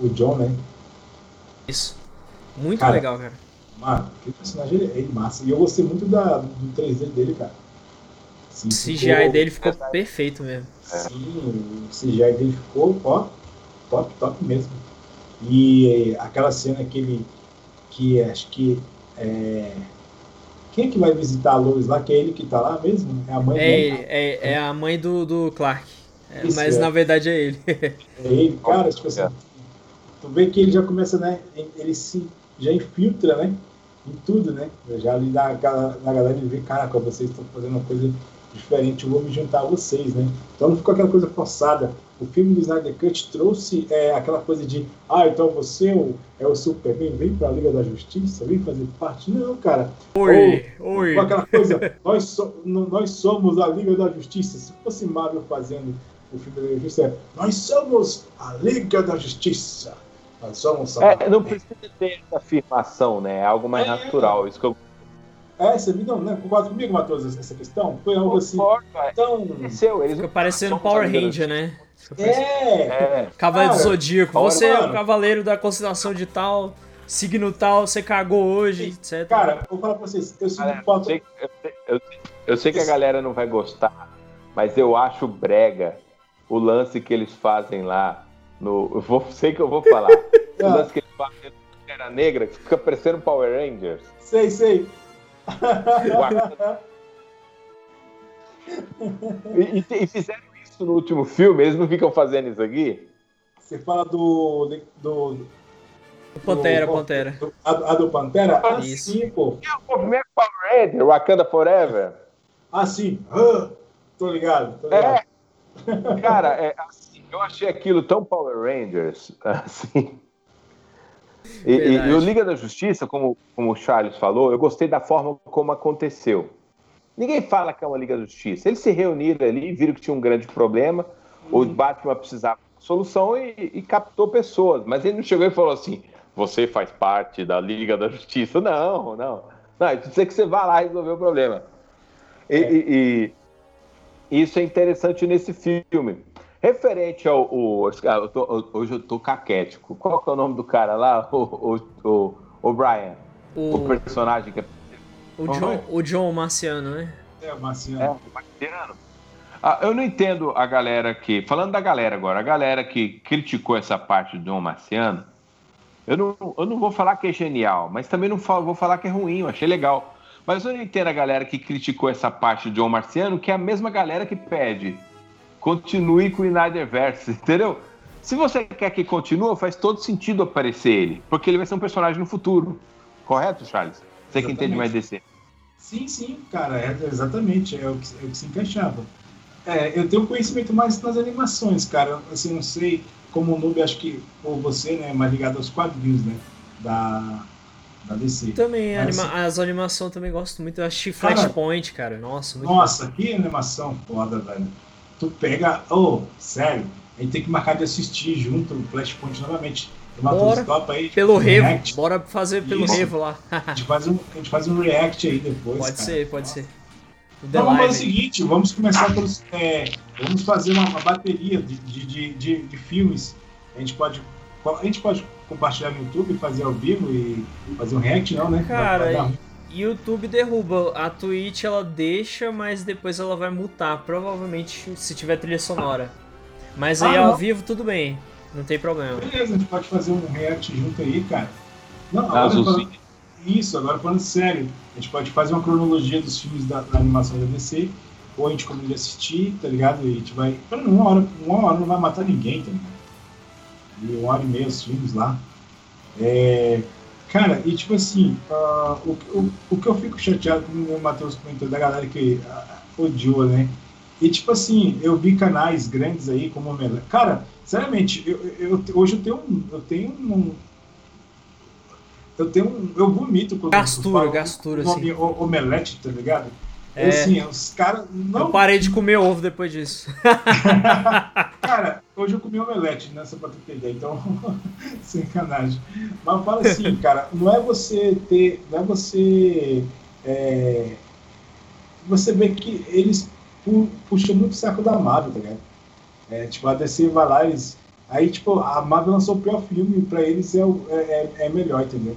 o John, né? Isso. Muito cara, legal, cara. Mano, aquele personagem é, é massa. E eu gostei muito da, do 3D dele, cara. Sim, o CGI ficou... dele ficou perfeito mesmo. Sim, o CGI dele ficou, ó, top, top mesmo. E aquela cena que ele, que acho que é, quem é que vai visitar a Lois lá? Que é ele que tá lá mesmo? É a mãe é dele? Ele, é, é a mãe do, do Clark. É, mas é. na verdade é ele. é ele, cara, tipo assim, tu vê que ele já começa, né? Ele se já infiltra, né? Em tudo, né? Já ali na, na galera ele vê, caraca, vocês estão fazendo uma coisa diferente, eu vou me juntar a vocês, né? Então não ficou aquela coisa forçada. O filme do Snyder Cut trouxe é, aquela coisa de, ah, então você é o, é o Superman, vem pra Liga da Justiça, vem fazer parte. Não, cara. Oi, Ou, oi. aquela coisa, nós, so, nós somos a Liga da Justiça. Se fosse Marvel fazendo o filme da Justiça, é, nós somos a Liga da Justiça. Nós somos é, Não precisa ter essa afirmação, né? É algo mais é, natural. Isso que eu é, você viu, não, né? Concorda comigo, Matheus, essa questão? Foi algo assim. Tão... Eles Fica parecendo Power Ranger, né? É. é. Cavaleiro do Zodíaco. Você é o cavaleiro da constelação de tal, signo tal, você cagou hoje, etc. Cara, vou falar pra vocês. Eu, galera, eu, sei, eu, eu, eu sei que a galera não vai gostar, mas eu acho brega o lance que eles fazem lá. No, eu vou, [LAUGHS] sei que eu vou falar. o lance que eles fazem no Era Negra, que fica parecendo Power Rangers. Sei, sei [LAUGHS] e, e, e, fizeram isso no último filme, eles não ficam fazendo isso aqui? Você fala do. do, do Pantera, do, Pantera. Do, a, a, do Pantera? Ah, isso. sim, pô. É o movimento Power Ranger, Wakanda Forever. Ah, sim. Ah, tô ligado, tô ligado. É, cara, é, assim, eu achei aquilo tão Power Rangers, assim. E, e, o Liga da Justiça, como, como o Charles falou, eu gostei da forma como aconteceu. Ninguém fala que é uma Liga da Justiça. Eles se reuniram ali, viram que tinha um grande problema, o uhum. Batman precisava de solução e, e, captou pessoas. Mas ele não chegou e falou assim: você faz parte da Liga da Justiça. Não, não. Não, é dizer que você vai lá resolver o problema. E, é. e, e isso é interessante nesse filme. Referente ao. O, eu tô, hoje eu tô caquético. Qual que é o nome do cara lá? O, o, o, o Brian. O, o personagem que é. O John, o John Marciano, né? É, o Marciano. É, o Marciano. Ah, eu não entendo a galera que. Falando da galera agora, a galera que criticou essa parte do John Marciano, eu não, eu não vou falar que é genial, mas também não falo, vou falar que é ruim, eu achei legal. Mas eu não entendo a galera que criticou essa parte do John Marciano, que é a mesma galera que pede continue com o Snyderverse, [LAUGHS] entendeu? Se você quer que continue, faz todo sentido aparecer ele, porque ele vai ser um personagem no futuro. Correto, Charles? Você exatamente. que entende mais DC. Sim, sim, cara, é, exatamente, é o, que, é o que se encaixava. É, eu tenho conhecimento mais nas animações, cara. Assim, não sei, como o noob, acho que, ou você, né, mais ligado aos quadrinhos, né, da, da DC. Também, Mas, anima assim, as animações também gosto muito. Eu achei Flashpoint, cara. Nossa, muito Nossa, bom. que animação foda, velho tu pega, oh, sério, a gente tem que marcar de assistir junto o Flashpoint novamente. Bora, aí, pelo um revo, react. bora fazer pelo Isso. revo lá. a, gente faz um, a gente faz um react aí depois. Pode cara. ser, pode ser. Então vamos fazer o seguinte, vamos começar pelos. É, vamos fazer uma, uma bateria de, de, de, de, filmes. A gente pode. A gente pode compartilhar no YouTube, fazer ao vivo e fazer um react, não, né? Cara, YouTube derruba. A Twitch ela deixa, mas depois ela vai mutar. Provavelmente se tiver trilha sonora. Mas aí ah, ao vivo tudo bem. Não tem problema. Beleza, a gente pode fazer um react junto aí, cara. Não, agora falando... Isso, agora falando sério. A gente pode fazer uma cronologia dos filmes da, da animação da DC ou a gente combina assistir, tá ligado? E a gente vai. Uma hora, uma hora não vai matar ninguém, tá ligado? E uma hora e meia os filmes lá. É, cara, e tipo assim, uh, o, o, o que eu fico chateado, como o Matheus comentou, da galera que uh, odiou, né? E tipo assim, eu vi canais grandes aí como o Omelete. Cara, sinceramente, eu, eu, hoje eu tenho um. Eu tenho um. Eu tenho um. Eu vomito quando gastura, eu gastura, sim. Omelete, tá ligado? É, assim, os caras. Não... Eu parei de comer ovo depois disso. [LAUGHS] cara, hoje eu comi omelete, né? Só pra tu entender, então. [LAUGHS] sem canagem. Mas fala assim, [LAUGHS] cara, não é você ter. Não é você. É, você vê que eles pu puxam muito o saco da Marvel, tá ligado? É, tipo, a DC vai lá, eles. Aí, tipo, a Marvel lançou o pior filme, pra eles é, o, é, é, é melhor, entendeu?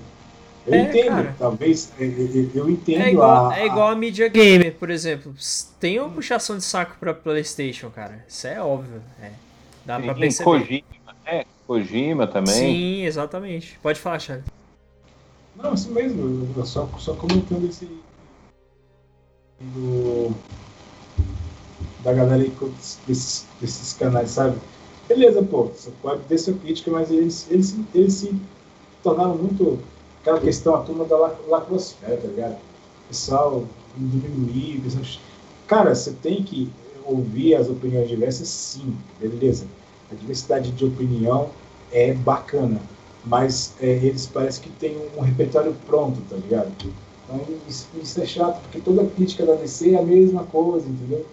Eu é, entendo, cara. talvez, é, é, eu entendo é igual, a, É igual a mídia gamer, por exemplo. Tem uma puxação de saco pra Playstation, cara. Isso é óbvio. É. Dá Sim, pra perceber. Kojima, né? Kojima também. Sim, exatamente. Pode falar, Charlie. Não, assim mesmo. Eu só, só comentando esse... Do, da galera aí desses, desses canais, sabe? Beleza, pô. Você pode ter sua crítica, mas eles, eles, eles se tornaram muito aquela questão, a turma da lacrosfera, tá ligado? Pessoal diminuir, pessoal... Cara, você tem que ouvir as opiniões diversas, sim, beleza. A diversidade de opinião é bacana, mas é, eles parecem que têm um repertório pronto, tá ligado? Então isso, isso, é chato, porque toda crítica da DC é a mesma coisa, entendeu?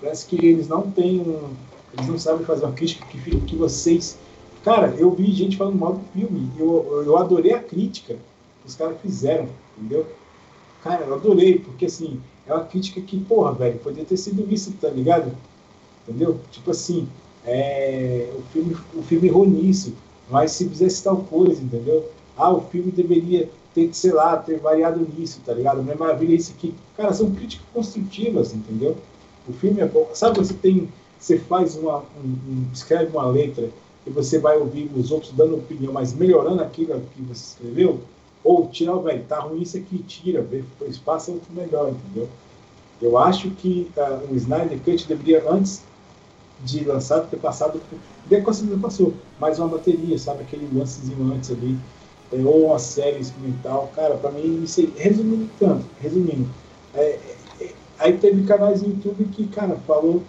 Parece que eles não têm um, eles não sabem fazer uma crítica que, que vocês. Cara, eu vi gente falando mal do filme, eu, eu adorei a crítica, os caras fizeram, entendeu? Cara, eu adorei, porque assim, é uma crítica que, porra, velho, poderia ter sido vista, tá ligado? Entendeu? Tipo assim, é, o, filme, o filme errou nisso, mas se fizesse tal coisa, entendeu? Ah, o filme deveria ter, sei lá, ter variado nisso, tá ligado? Não é maravilha isso aqui. Cara, são críticas construtivas, entendeu? O filme é bom. Sabe, você tem, você faz uma, um, escreve uma letra e você vai ouvir os outros dando opinião, mas melhorando aquilo que você escreveu, ou tirar velho, tá ruim isso aqui, tira, vê, passa outro melhor, entendeu? Eu acho que uh, o Snyder Cut deveria, antes de lançar, ter passado. Bem que a passou, mais uma bateria, sabe? Aquele lancezinho antes ali, é, ou uma série experimental. Cara, pra mim, isso aí, resumindo tanto, resumindo, é, aí teve canais no YouTube que, cara, falou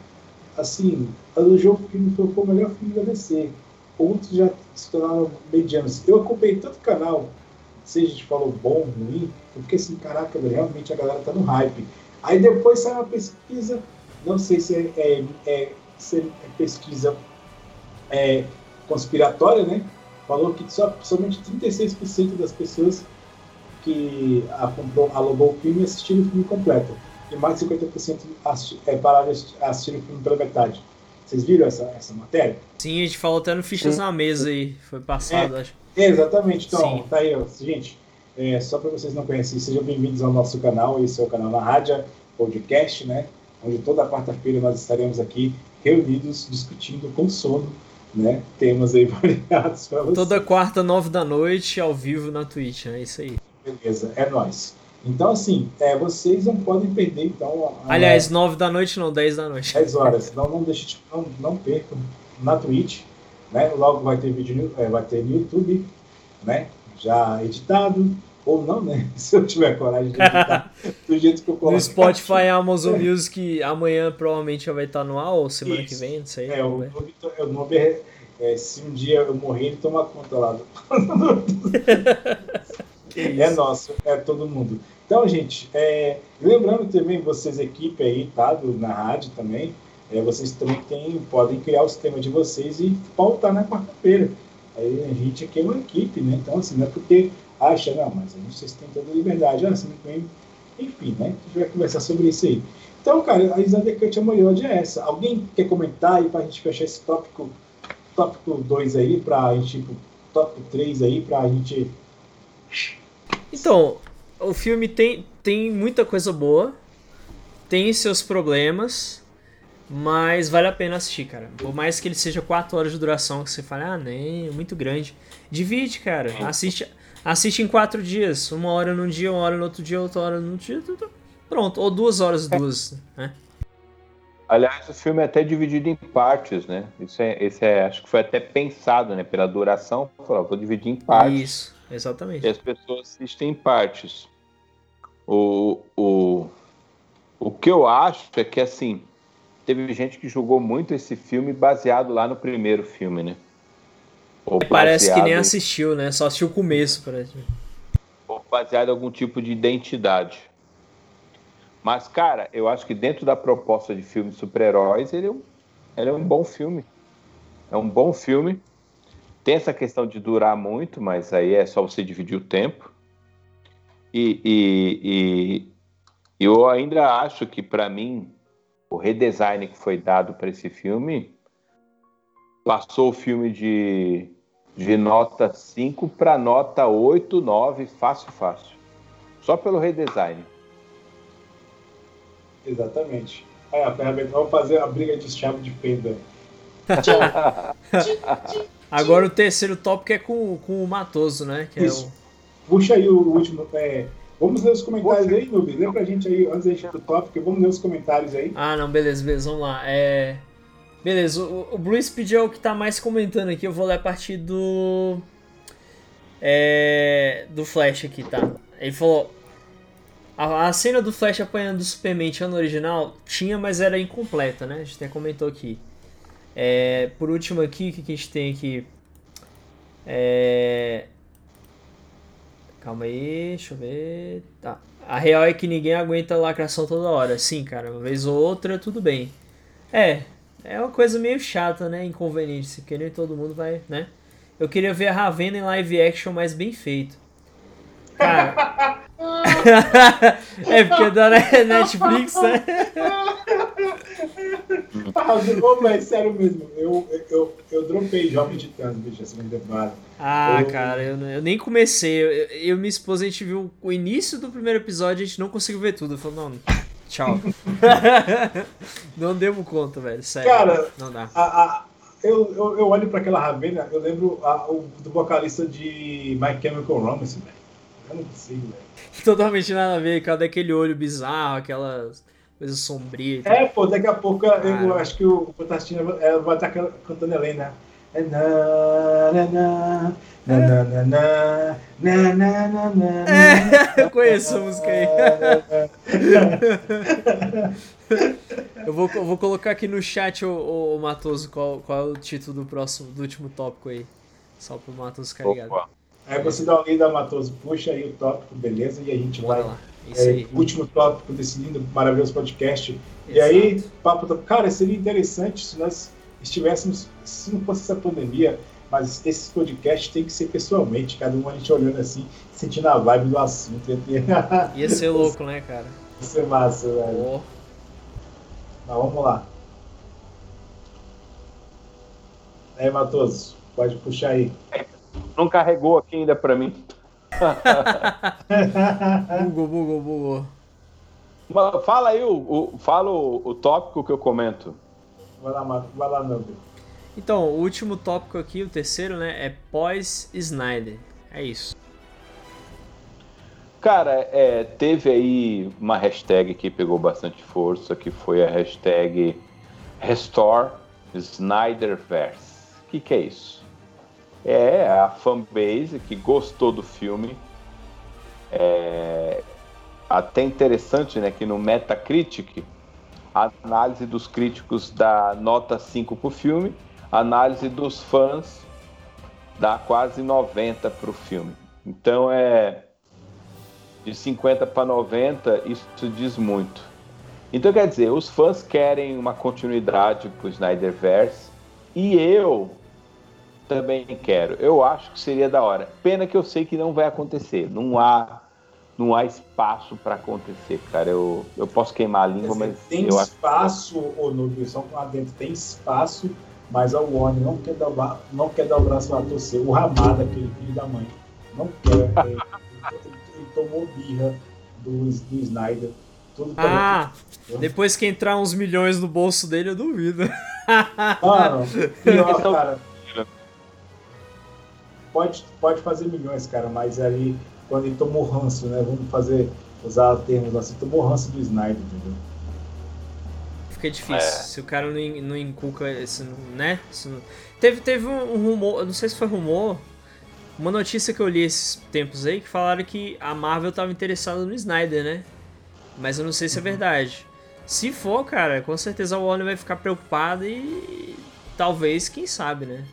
assim, elogiou o filme foi o melhor filme da DC. Outros já se tornaram medianos. Eu acompanhei tanto canal seja gente falou bom, ruim, porque assim, caraca, realmente a galera tá no hype. Aí depois sai uma pesquisa, não sei se é, é, é, se é pesquisa é, conspiratória, né? Falou que só, somente 36% das pessoas que alugou o filme assistiram o filme completo. E mais de 50% assisti, é, pararam de assistir o filme pela metade. Vocês viram essa, essa matéria? Sim, a gente falou até no Fichas Sim. na Mesa aí. Foi passado, é, acho. Exatamente. Então, Sim. tá aí, ó. gente. É, só para vocês não conhecerem, sejam bem-vindos ao nosso canal. Esse é o canal na Rádio Podcast, né? Onde toda quarta-feira nós estaremos aqui reunidos discutindo com sono, né? Temas aí [LAUGHS] variados para vocês. Toda quarta, nove da noite, ao vivo na Twitch, é né? isso aí. Beleza, é nós. Então, assim, é, vocês não podem perder, então... A, Aliás, nove da noite não, dez da noite. Dez horas. Então, não, deixe, não, não percam na Twitch, né? Logo vai ter vídeo, é, vai ter no YouTube, né? Já editado, ou não, né? [LAUGHS] Se eu tiver coragem de editar [LAUGHS] do jeito que eu coloco. No Spotify, Amazon é. Music, amanhã provavelmente já vai estar no ar, ou semana Isso. que vem, não sei. É, o nome, é, é, se um dia eu morrer, ele toma conta lá. [LAUGHS] é nosso, é todo mundo. Então, gente, é, lembrando também vocês, equipe aí, tá? Do, na rádio também, é, vocês também tem, podem criar o sistema de vocês e pautar na quarta-feira. Aí a gente aqui é uma equipe, né? Então, assim, não é porque acha, não, mas a gente, vocês têm toda a liberdade, ah, assim, enfim, né? A gente vai conversar sobre isso aí. Então, cara, a Cut amanhã hoje é essa. Alguém quer comentar aí para a gente fechar esse tópico, tópico 2 aí, para a gente, tipo, tópico 3 aí, para a gente. Então, o filme tem, tem muita coisa boa, tem seus problemas, mas vale a pena assistir, cara. Por mais que ele seja 4 horas de duração, que você fala, ah, nem, é muito grande. Divide, cara. Assiste, assiste em 4 dias. Uma hora num dia, uma hora no outro dia, outra hora no outro dia. Tudo. Pronto. Ou duas horas, duas. Né? Aliás, o filme é até dividido em partes, né? Isso é, esse é, acho que foi até pensado, né? Pela duração, falou, vou dividir em partes. Isso, exatamente. E as pessoas assistem em partes. O, o, o que eu acho é que, assim, teve gente que julgou muito esse filme baseado lá no primeiro filme, né? Ou Parece que nem assistiu, né? Só assistiu o começo, parece. Ou baseado em algum tipo de identidade. Mas, cara, eu acho que dentro da proposta de filme de super-heróis, ele, é um, ele é um bom filme. É um bom filme. Tem essa questão de durar muito, mas aí é só você dividir o tempo. E, e, e eu ainda acho que, para mim, o redesign que foi dado para esse filme passou o filme de de nota 5 para nota 8, 9, fácil, fácil. Só pelo redesign. Exatamente. É, a ferramenta, vamos fazer a briga de chave de fenda. [LAUGHS] Agora o terceiro tópico é com, com o Matoso, né? Que Isso. É o... Puxa aí o último. É, vamos ler os comentários Puxa. aí, Nubi. Lê pra gente aí, antes da gente ir pro tópico, vamos ler os comentários aí. Ah, não, beleza, beleza, vamos lá. É. Beleza, o, o Bruce pediu o que tá mais comentando aqui. Eu vou ler a partir do. É, do Flash aqui, tá? Ele falou. A, a cena do Flash apanhando o Superman no original tinha, mas era incompleta, né? A gente até comentou aqui. É, por último aqui, o que, a gente tem aqui? É... Calma aí, deixa eu ver. Tá. A real é que ninguém aguenta lacração toda hora. Sim, cara, uma vez ou outra, tudo bem. É, é uma coisa meio chata, né? Inconveniente, porque nem todo mundo vai, né? Eu queria ver a Ravena em live action mais bem feito. Cara. [LAUGHS] é porque da Netflix, né? [LAUGHS] Ô, mas sério mesmo, eu, eu, eu dropei Jovem Titãs, bicho, essa temporada. Ah, eu... cara, eu, eu nem comecei. Eu, eu e minha esposa, a gente viu o início do primeiro episódio, a gente não conseguiu ver tudo. Eu falei, não, Tchau. [LAUGHS] não demos conta, velho. Sério. Cara, não dá. A, a, eu, eu, eu, olho pra aquela Ravena, eu lembro a, o, do vocalista de My Chemical Romance, velho. Eu não consigo, velho. Totalmente nada a ver, cada aquele olho bizarro, aquela coisa sombria. É, pô, daqui a pouco eu acho que o Fantastina vai estar cantando Helena. né? É, eu conheço a música aí. eu, vou, eu vou colocar aqui no chat, o, o Matoso, qual, qual é o título do próximo, do último tópico aí. Só pro Matoso ficar ligado. Aí você dá uma lida, Matoso, puxa aí o tópico, beleza? E a gente Bora vai. Lá. Isso é, aí. Último tópico desse lindo, maravilhoso podcast. Exato. E aí, papo. Cara, seria interessante se nós estivéssemos, se não fosse essa pandemia, mas esses podcasts tem que ser pessoalmente, cada um a gente olhando assim, sentindo a vibe do assunto. Ia ser [LAUGHS] louco, né, cara? Ia ser massa, velho. Oh. Mas vamos lá. Aí, Matoso, pode puxar aí. Não carregou aqui ainda pra mim. [LAUGHS] bugou, bugou, bugou. Fala aí, o, o, fala o, o tópico que eu comento. Vai lá, Marco. Vai lá, meu Deus. Então, o último tópico aqui, o terceiro, né, é pós-Snyder. É isso. Cara, é, teve aí uma hashtag que pegou bastante força, que foi a hashtag Restore Snyderverse. O que, que é isso? É a fanbase que gostou do filme. É até interessante, né, que no Metacritic a análise dos críticos dá nota 5 para o filme, a análise dos fãs dá quase 90 para o filme. Então é de 50 para 90, isso diz muito. Então quer dizer, os fãs querem uma continuidade para o Snyderverse e eu também quero. Eu acho que seria da hora. Pena que eu sei que não vai acontecer. Não há não há espaço para acontecer, cara. Eu, eu posso queimar a língua, dizer, mas. Tem eu espaço, acho... ô Nubio, só lá dentro, tem espaço, mas a Warner não quer dar, não quer dar o braço para torcer. O Ramada, aquele filho da mãe, não quer. ele, [LAUGHS] ele, tomou birra do, do Snyder. Tudo ah, depois que entrar uns milhões no bolso dele, eu duvido. Mano, [LAUGHS] pior, cara. Pode, pode fazer milhões, cara, mas ali quando ele tomou ranço, né? Vamos fazer, usar termos assim, tomou ranço do Snyder, entendeu? fica difícil. É. Se o cara não, não inculca esse, né? Não... Teve, teve um, um rumor, não sei se foi rumor, uma notícia que eu li esses tempos aí que falaram que a Marvel tava interessada no Snyder, né? Mas eu não sei se é uhum. verdade. Se for, cara, com certeza o Warner vai ficar preocupado e talvez, quem sabe, né?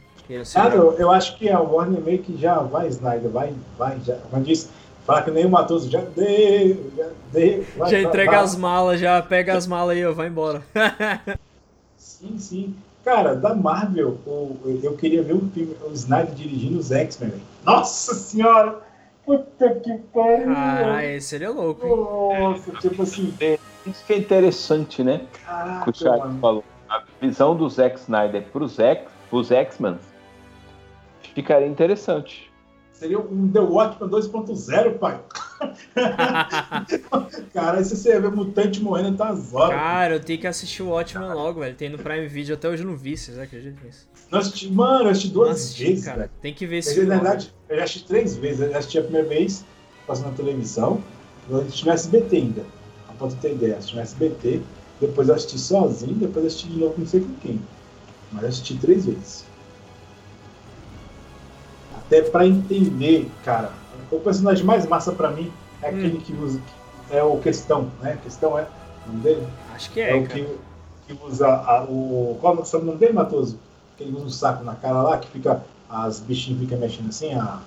Cara, eu, eu acho que a Warner meio que já vai, Snyder, vai, vai, já. Mas disse, fala que nem o Matoso, já deu, já deu. Vai, já entrega vai. as malas, já pega as malas aí, ó, vai embora. [LAUGHS] sim, sim. Cara, da Marvel, eu queria ver um filme, o Snyder dirigindo os X-Men. Nossa senhora! Puta que pariu! Ah, esse seria louco. Hein? Nossa, tipo assim. Isso que é interessante, né? Caraca, o Charles falou. A visão do Zack Snyder pros X-Men ficaria interessante. Seria um The Watchmen 2.0, pai. [LAUGHS] cara, esse você vê mutante morrendo tá zora. Cara, eu tenho que assistir o Watchmen logo, velho. Tem no Prime Video, até hoje não vi, vocês acreditam nisso? Assisti, mano, eu assisti duas assisti, vezes, cara. Véio. Tem que ver esse filme. Na verdade, eu já assisti três vezes. Eu assisti a primeira vez, passando na televisão. Eu assisti no SBT ainda. Pra tu ter ideia, assisti no SBT. Depois eu assisti sozinho, depois eu assisti de novo não sei com quem. Mas eu assisti três vezes até para entender, cara. O personagem mais massa para mim é aquele hum. que usa. É o Questão, né? Questão é o nome dele? Acho que é. É o que, que usa a, o. Qual é o nome dele, Matoso? Que ele usa um saco na cara lá, que fica. As bichinhas ficam mexendo assim, a.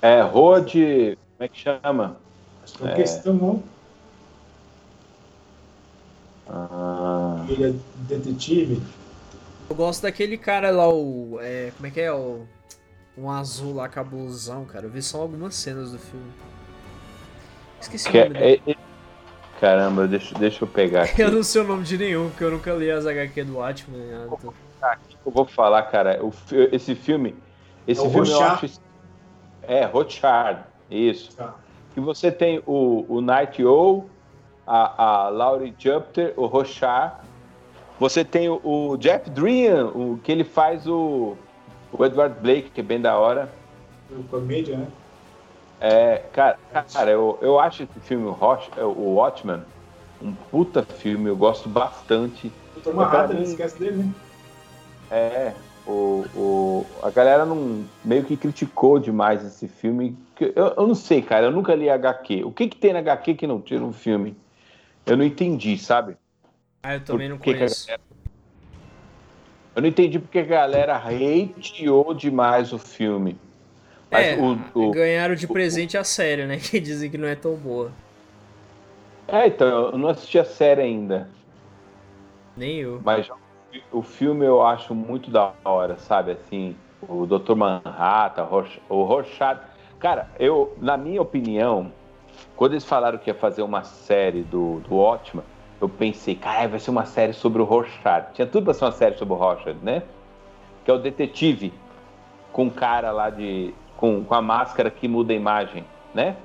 É, Rode. Como é que chama? Acho que é o é... Questão, não? Ah. Ele é detetive. Eu gosto daquele cara lá, o. É, como é que é? O um azul lá cabulosão, cara. Eu vi só algumas cenas do filme. Esqueci que o nome é, é, Caramba, deixa, deixa eu pegar [LAUGHS] aqui. eu não sei o nome de nenhum, porque eu nunca li as HQ do Watchmen. Né? Então... Eu vou falar, cara. O, esse filme. Esse é filme Rochard. eu acho. É, Rothschild. Isso. Tá. Que você tem o, o Night Owl, a, a Laurie Jupiter, o Rochard. Você tem o, o Jeff Drian, o, que ele faz o o Edward Blake, que é bem da hora. O comédia, né? É, cara, cara eu, eu acho esse filme, o Watchmen, um puta filme, eu gosto bastante. Tô amarrado, não esquece dele, né? É, o, o, a galera não, meio que criticou demais esse filme. Eu, eu não sei, cara, eu nunca li HQ. O que que tem na HQ que não tira um filme? Eu não entendi, sabe? Ah, eu também Por não conheço. Galera, eu não entendi porque a galera hateou demais o filme. Mas é, o, o, ganharam de presente o, a série, né? [LAUGHS] Que dizem que não é tão boa. É, então, eu não assisti a série ainda. Nem eu. Mas o filme eu acho muito da hora, sabe? Assim, o Dr. Manhattan, o Rorschach. Cara, eu, na minha opinião, quando eles falaram que ia fazer uma série do, do Watchman, eu pensei, cara, vai ser uma série sobre o Rorschach. Tinha tudo para ser uma série sobre o Rorschach, né? Que é o detetive com o cara lá de. Com, com a máscara que muda a imagem, né?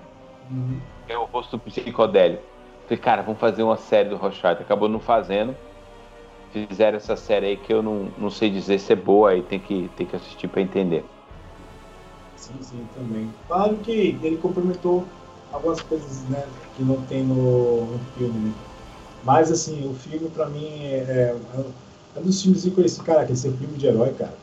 Uhum. É o rosto psicodélico. Falei, cara, vamos fazer uma série do Rorschach. Acabou não fazendo. Fizeram essa série aí que eu não, não sei dizer se é boa aí, tem que, tem que assistir para entender. Sim, sim, também. Claro que ele complementou algumas coisas né, que não tem no, no filme, né? Mas, assim, o filme, pra mim, é, é, é um dos filmes que eu conheci, cara, que esse é filme de herói, cara.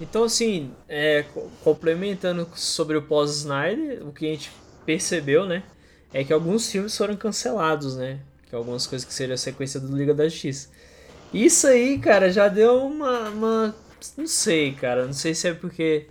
Então, assim, é, complementando sobre o pós-Snyder, o que a gente percebeu, né, é que alguns filmes foram cancelados, né? Que algumas coisas que seriam a sequência do Liga da Justiça. Isso aí, cara, já deu uma, uma não sei, cara, não sei se é porque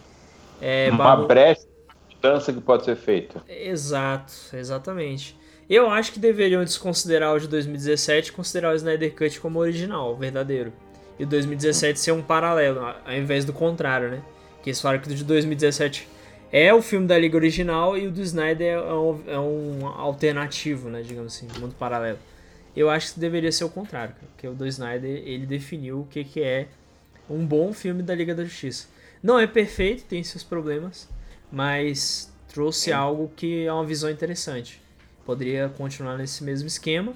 é, uma brecha de mudança que pode ser feita. Exato, exatamente. Eu acho que deveriam desconsiderar o de 2017 e considerar o Snyder Cut como original, verdadeiro. E o 2017 ser um paralelo, ao invés do contrário, né? Que eles falaram que o de 2017 é o filme da Liga original e o do Snyder é um, é um alternativo, né? Digamos assim, mundo paralelo. Eu acho que deveria ser o contrário, porque o do Snyder ele definiu o que, que é um bom filme da Liga da Justiça. Não é perfeito, tem seus problemas, mas trouxe algo que é uma visão interessante poderia continuar nesse mesmo esquema.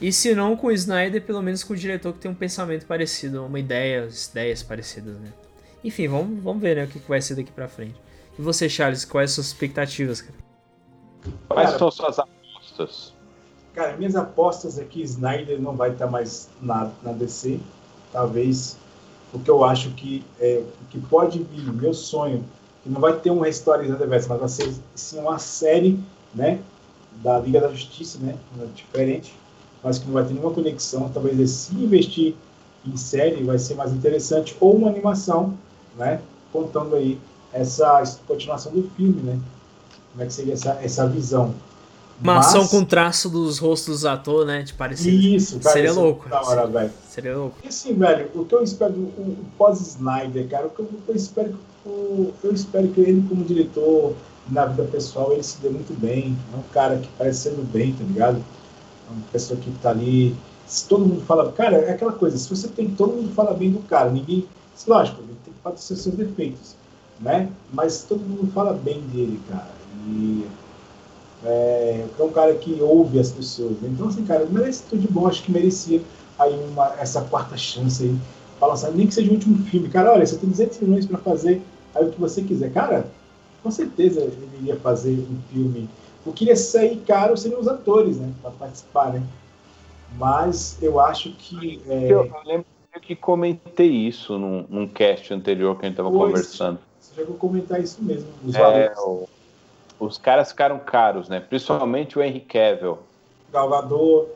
E se não com o Snyder, pelo menos com o diretor que tem um pensamento parecido, uma ideia, ideias parecidas, né? Enfim, vamos, vamos ver né, o que vai ser daqui pra frente. E você, Charles, quais as suas expectativas, cara? Quais são suas apostas? Cara, minhas apostas aqui, Snyder não vai estar mais na, na DC. Talvez porque eu acho que é, que pode vir, meu sonho, que não vai ter uma história mas vai ser sim uma série, né, da Liga da Justiça, né, diferente, mas que não vai ter nenhuma conexão. Talvez se investir em série vai ser mais interessante ou uma animação, né, contando aí essa continuação do filme, né, como é que seria essa, essa visão. Uma Mas... ação com traço dos rostos dos atores, né? De parecer. Isso, cara, Seria louco. Da hora, velho. Seria louco. E assim, velho, o que eu espero do o pós-Snyder, cara, o que eu, eu espero que o, eu espero que ele, como diretor, na vida pessoal, ele se dê muito bem. É um cara que parece sendo bem, tá ligado? É uma pessoa que tá ali. Se todo mundo fala. Cara, é aquela coisa, se você tem. Todo mundo fala bem do cara, ninguém. Lógico, ele tem que fazer seus defeitos, né? Mas todo mundo fala bem dele, cara. E é, é um cara que ouve as pessoas. Né? Então, assim, cara, merece tudo de bom. Acho que merecia aí uma, essa quarta chance aí. Assim, nem que seja o último filme. Cara, olha, você tem 200 milhões para fazer aí o que você quiser. Cara, com certeza ele iria fazer um filme. O que iria sair caro seriam os atores, né? Para participar, né? Mas eu acho que. É... Eu, lembro que comentei isso num, num cast anterior que a gente estava conversando. Você já vou comentar isso mesmo. Os é, o os caras ficaram caros, né? Principalmente o Henry Cavill. Galgador.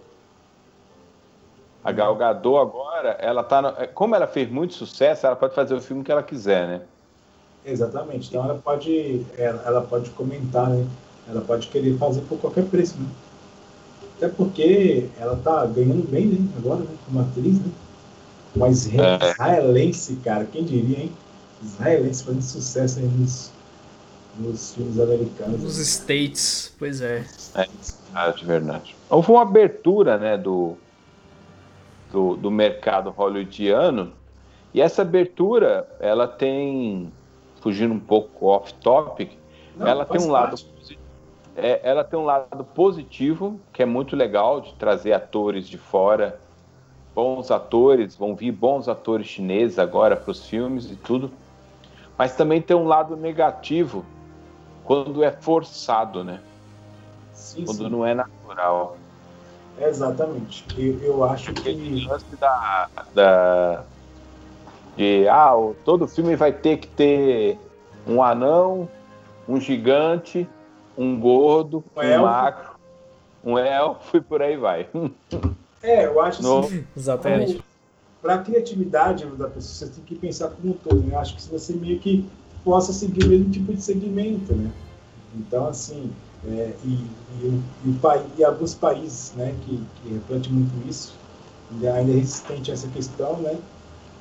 A Galgador agora, ela tá. No... Como ela fez muito sucesso, ela pode fazer o filme que ela quiser, né? Exatamente. Então ela pode, ela, ela pode comentar, né? Ela pode querer fazer por qualquer preço, né? Até porque ela tá ganhando bem, né? Agora, né? Como atriz, né? Mas é. israelense, cara, quem diria, hein? Israelense fazendo sucesso aí nos, nos filmes americanos. Nos States, pois é. É, de verdade. Houve uma abertura, né, do, do, do mercado hollywoodiano, e essa abertura, ela tem, fugindo um pouco off-topic, ela tem um lado é, ela tem um lado positivo, que é muito legal, de trazer atores de fora, bons atores, vão vir bons atores chineses agora para os filmes e tudo. Mas também tem um lado negativo, quando é forçado, né? Sim, quando sim. não é natural. Exatamente. Eu, eu acho que. Aquele lance da, da. De, ah, todo filme vai ter que ter um anão, um gigante, um gordo, um, um macro, um elfo e por aí vai. [LAUGHS] É, eu acho no... assim. Exatamente. Para a criatividade da pessoa, você tem que pensar como um todo. Né? Eu acho que se você meio que possa seguir o mesmo tipo de segmento, né? Então, assim, é, e, e, e, e, alguns países né, que, que muito isso, ainda é resistente a essa questão, né?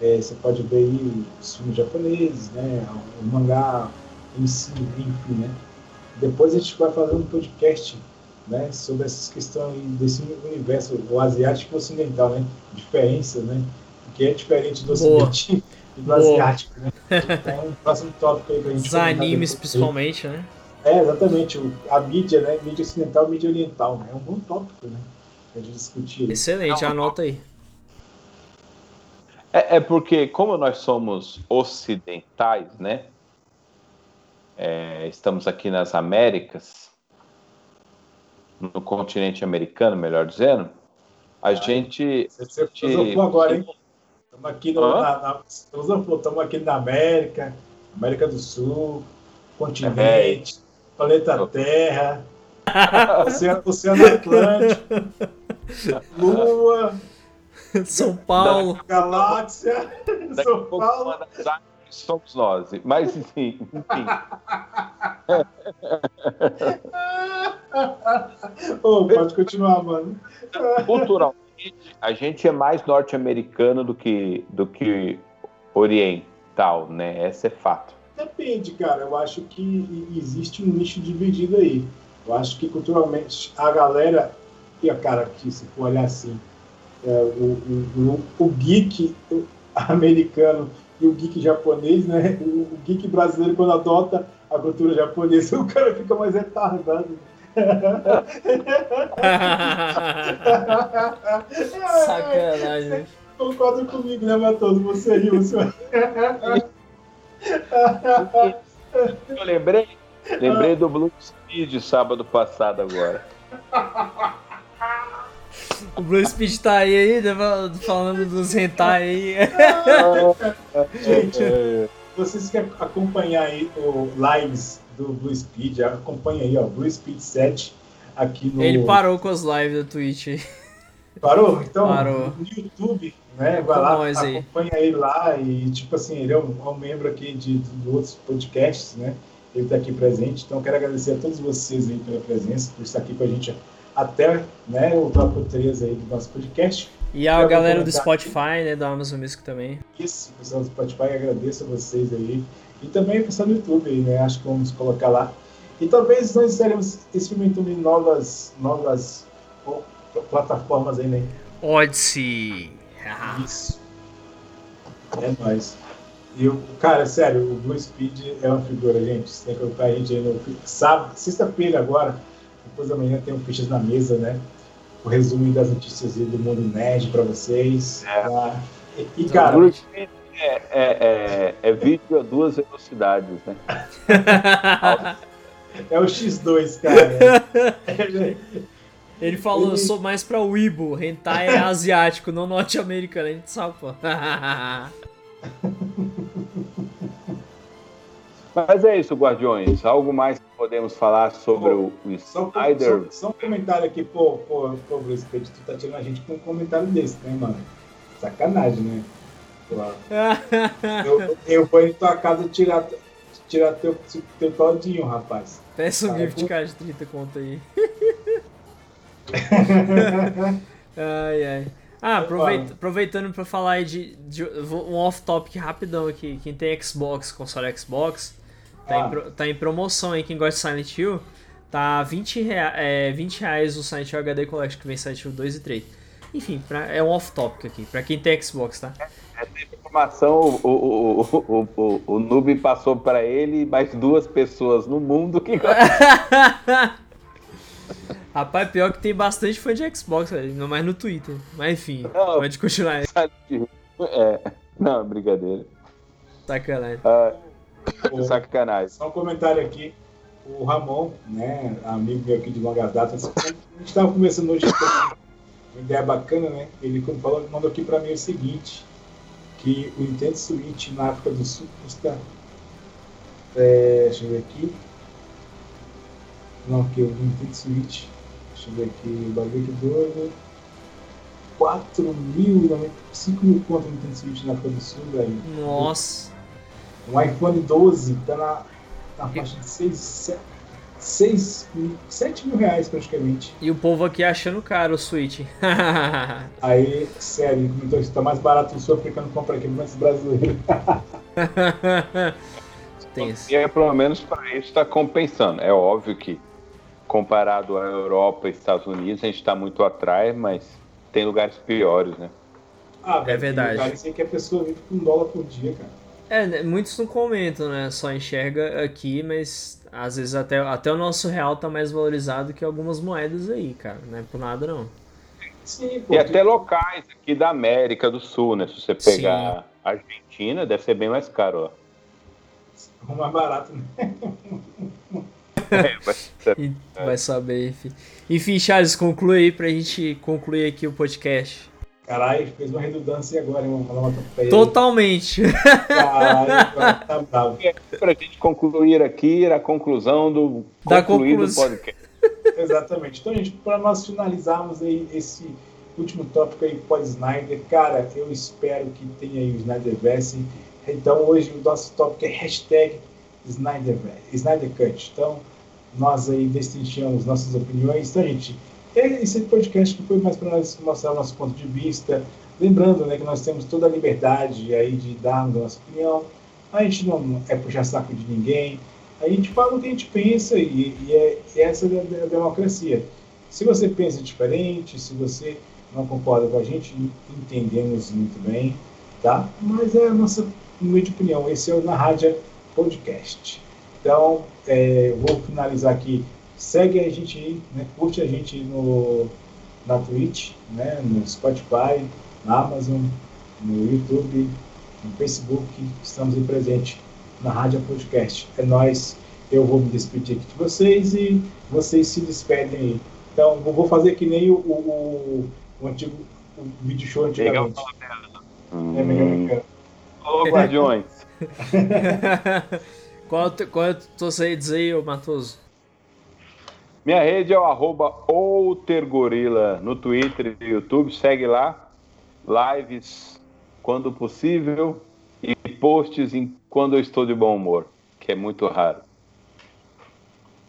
É, você pode ver aí os filmes japoneses, né? O mangá em si, enfim, né? Depois a gente vai fazer um podcast né, sobre essas questões desse universo, o asiático e o ocidental, né? Diferenças, né? Que é diferente do ocidente [LAUGHS] e do asiático, né? Então, um [LAUGHS] próximo tópico aí pra gente Os animes, principalmente, né? É, exatamente. A mídia, né? Mídia ocidental mídia oriental. Né? É um bom tópico, né? Pra gente discutir. Excelente, é anota aí. É, é, porque, como nós somos ocidentais, né? É, estamos aqui nas Américas, no continente americano, melhor dizendo, a ah, gente. Você filosofou agora, hein? Estamos aqui, no, na, na, estamos aqui na América, América do Sul, continente, é. planeta Terra, [LAUGHS] Oceano, Oceano Atlântico, [LAUGHS] Lua, [LAUGHS] São Paulo, Galáxia, São Paulo. Somos nós, mas enfim. enfim. oh, pode continuar, mano. Culturalmente, a gente é mais norte-americano do que, do que oriental, né? Esse é fato. Depende, cara. Eu acho que existe um nicho dividido aí. Eu acho que culturalmente a galera, e a cara que se for olhar assim, é, o, o, o, geek americano e o geek japonês, né? O, o geek brasileiro quando adota a cultura japonesa, [LAUGHS] o cara fica mais retardado. Sacanagem. Concorda comigo, né, Matoso? Você riu, você. Eu lembrei, lembrei do Blue Speed sábado passado agora. [LAUGHS] O Blue Speed tá aí ainda falando dos hentai aí. Gente, vocês querem acompanhar aí o lives do Blue Speed, acompanha aí, ó, Blue Speed 7 aqui no. Ele parou com as lives da Twitch aí. Parou? Então, Parou. no YouTube, né? Vai lá, acompanha aí. ele lá e, tipo assim, ele é um, é um membro aqui de, de, outros podcasts, né? Ele está aqui presente. Então, quero agradecer a todos vocês aí pela presença, por estar aqui com a gente até né, o top 3 aí do nosso podcast. E a galera do Spotify, né, do Amazon Music também. Isso, pessoal do Spotify, agradeço a vocês aí. E também o pessoal do YouTube aí, né? Acho que vamos colocar lá. E talvez nós estaremos experimentando em novas, novas plataformas aí, né? Odyssey. Isso. É nóis. E o cara, sério, o Blue Speed é uma figura, gente. Você tem que colocar a gente aí no sábado, sexta-feira agora, depois da manhã tem um Fichas na mesa, né? O resumo das notícias do mundo nerd para vocês. É. Tá? E, e, cara. É, é, é, é, vídeo a duas velocidades, né? [LAUGHS] é o X2, cara. [LAUGHS] Ele falou, Ele... sou mais pra Weibo, hentai é asiático, não norte-americano, a gente sabe, pô. [LAUGHS] Mas é isso, Guardiões. Algo mais que podemos falar sobre pô, o, o só? Só, só, um comentário aqui, pô, pô, pô Bruce Page, tu tá tirando a gente com um comentário desse, né, mano? Sacanagem, né? [LAUGHS] eu, eu vou em tua casa tirar, tirar teu, teu todinho, rapaz. Peça um gift card de 30 conto aí. [LAUGHS] ai, ai. Ah, aproveita, aproveitando para falar aí de, de, um off-topic rapidão aqui. Quem tem Xbox, console Xbox, tá, ah. em, tá em promoção aí. Quem gosta de Silent Hill, tá 20, rea, é, 20 reais o Silent Hill HD Collection que vem Silent Hill 2 e 3. Enfim, pra, é um off-topic aqui, pra quem tem Xbox, tá? Essa informação o, o, o, o, o Noob passou pra ele e mais duas pessoas no mundo que [LAUGHS] Rapaz, pior que tem bastante fã de Xbox, não mais no Twitter. Mas enfim, não, pode continuar aí. É, não, brincadeira. Sacanagem. Ah, [LAUGHS] sacanagem. Só um comentário aqui. O Ramon, né, amigo meu aqui de longa data, a gente estava conversando hoje uma ideia bacana, né? Ele quando falou, mandou aqui para mim o seguinte, que o Nintendo Switch na África do Sul custa, é, deixa eu ver aqui, não, que o Nintendo Switch Deixa eu ver aqui, o bagulho que doido. 4 mil, 5 mil conto no Nintendo Switch na África do Sul, velho. Nossa. Um iPhone 12 tá na, na faixa de 6, 7, 6, 7 mil reais praticamente. E o povo aqui achando caro o Switch. [LAUGHS] Aí, sério, comentou que tá mais barato o sul-africano compra aqui, mas brasileiro. [LAUGHS] Tem E é, pelo menos para isso está compensando. É óbvio que comparado à Europa e Estados Unidos, a gente está muito atrás, mas tem lugares piores, né? Ah, é verdade. Lugares em que a pessoa vive com um dólar por dia, cara. É, né, muitos não comentam, né? Só enxerga aqui, mas às vezes até, até o nosso real tá mais valorizado que algumas moedas aí, cara. Não é por nada, não. Sim, pô, e até locais aqui da América do Sul, né? Se você pegar Sim. Argentina, deve ser bem mais caro, ó. Mais barato, né? [LAUGHS] É, vai, vai saber, enfim. Enfim, Charles, conclui aí pra gente concluir aqui o podcast. Caralho, fez uma redundância agora, hein? Uma Totalmente. Caralho, [LAUGHS] tá bravo. É, pra gente concluir aqui a conclusão do da conclusão. podcast. [LAUGHS] Exatamente. Então, gente, para nós finalizarmos aí esse último tópico aí pós-Snyder, cara, eu espero que tenha aí o Snyderverse. Então, hoje o nosso tópico é hashtag Snyder, Snyder Cut. Então, nós aí destrinchamos nossas opiniões. Então, gente, esse podcast foi mais para nós mostrar nosso ponto de vista. Lembrando né, que nós temos toda a liberdade aí de darmos a nossa opinião. A gente não é puxar saco de ninguém. A gente fala o que a gente pensa e, e é, essa é a democracia. Se você pensa diferente, se você não concorda com a gente, entendemos muito bem, tá? Mas é a nossa humilde opinião. Esse é o Na Rádio Podcast. Então, é, vou finalizar aqui. Segue a gente aí, né? curte a gente no, na Twitch, né? no Spotify, na Amazon, no YouTube, no Facebook. Estamos aí presente na Rádio Podcast. É nós. Eu vou me despedir aqui de vocês e vocês se despedem aí. Então, vou fazer que nem o, o, o antigo o vídeo show antigamente. Hum. É melhor Ô, Guardiões. [LAUGHS] qual, qual é tua redes aí, Matoso? Minha rede é o arroba outergorila no Twitter e YouTube. Segue lá. Lives quando possível e posts em quando eu estou de bom humor, que é muito raro.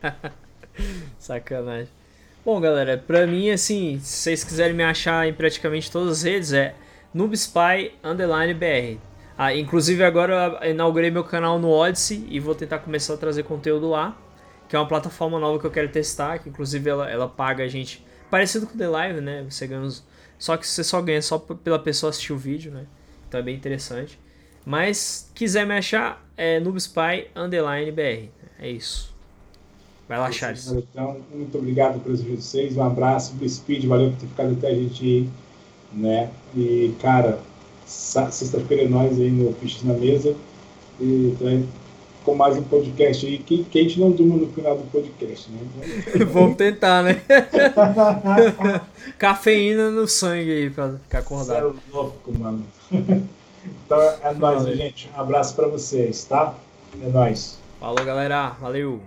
[LAUGHS] Sacanagem. Bom, galera, pra mim, assim, se vocês quiserem me achar em praticamente todas as redes, é noobspy underline br. Ah, inclusive agora eu inaugurei meu canal no Odyssey e vou tentar começar a trazer conteúdo lá, que é uma plataforma nova que eu quero testar, que inclusive ela, ela paga a gente, parecido com o The Live, né? Você ganha uns, só que você só ganha só pela pessoa assistir o vídeo, né? Então é bem interessante. Mas quiser me achar, é noobspy underline br. É isso. Vai lá, Charles. Então, muito obrigado pelos vocês. Um abraço, Speed, valeu por ter ficado até a gente aí, né? E, cara, sexta-feira é nós aí no Fiches na Mesa. E então, com mais um podcast aí. Que, que a gente não durma no final do podcast, né? [LAUGHS] Vamos tentar, né? [LAUGHS] Cafeína no sangue aí pra ficar acordado. Mano. [LAUGHS] então é nóis, gente. Um abraço pra vocês, tá? É nóis. Falou, galera. Valeu.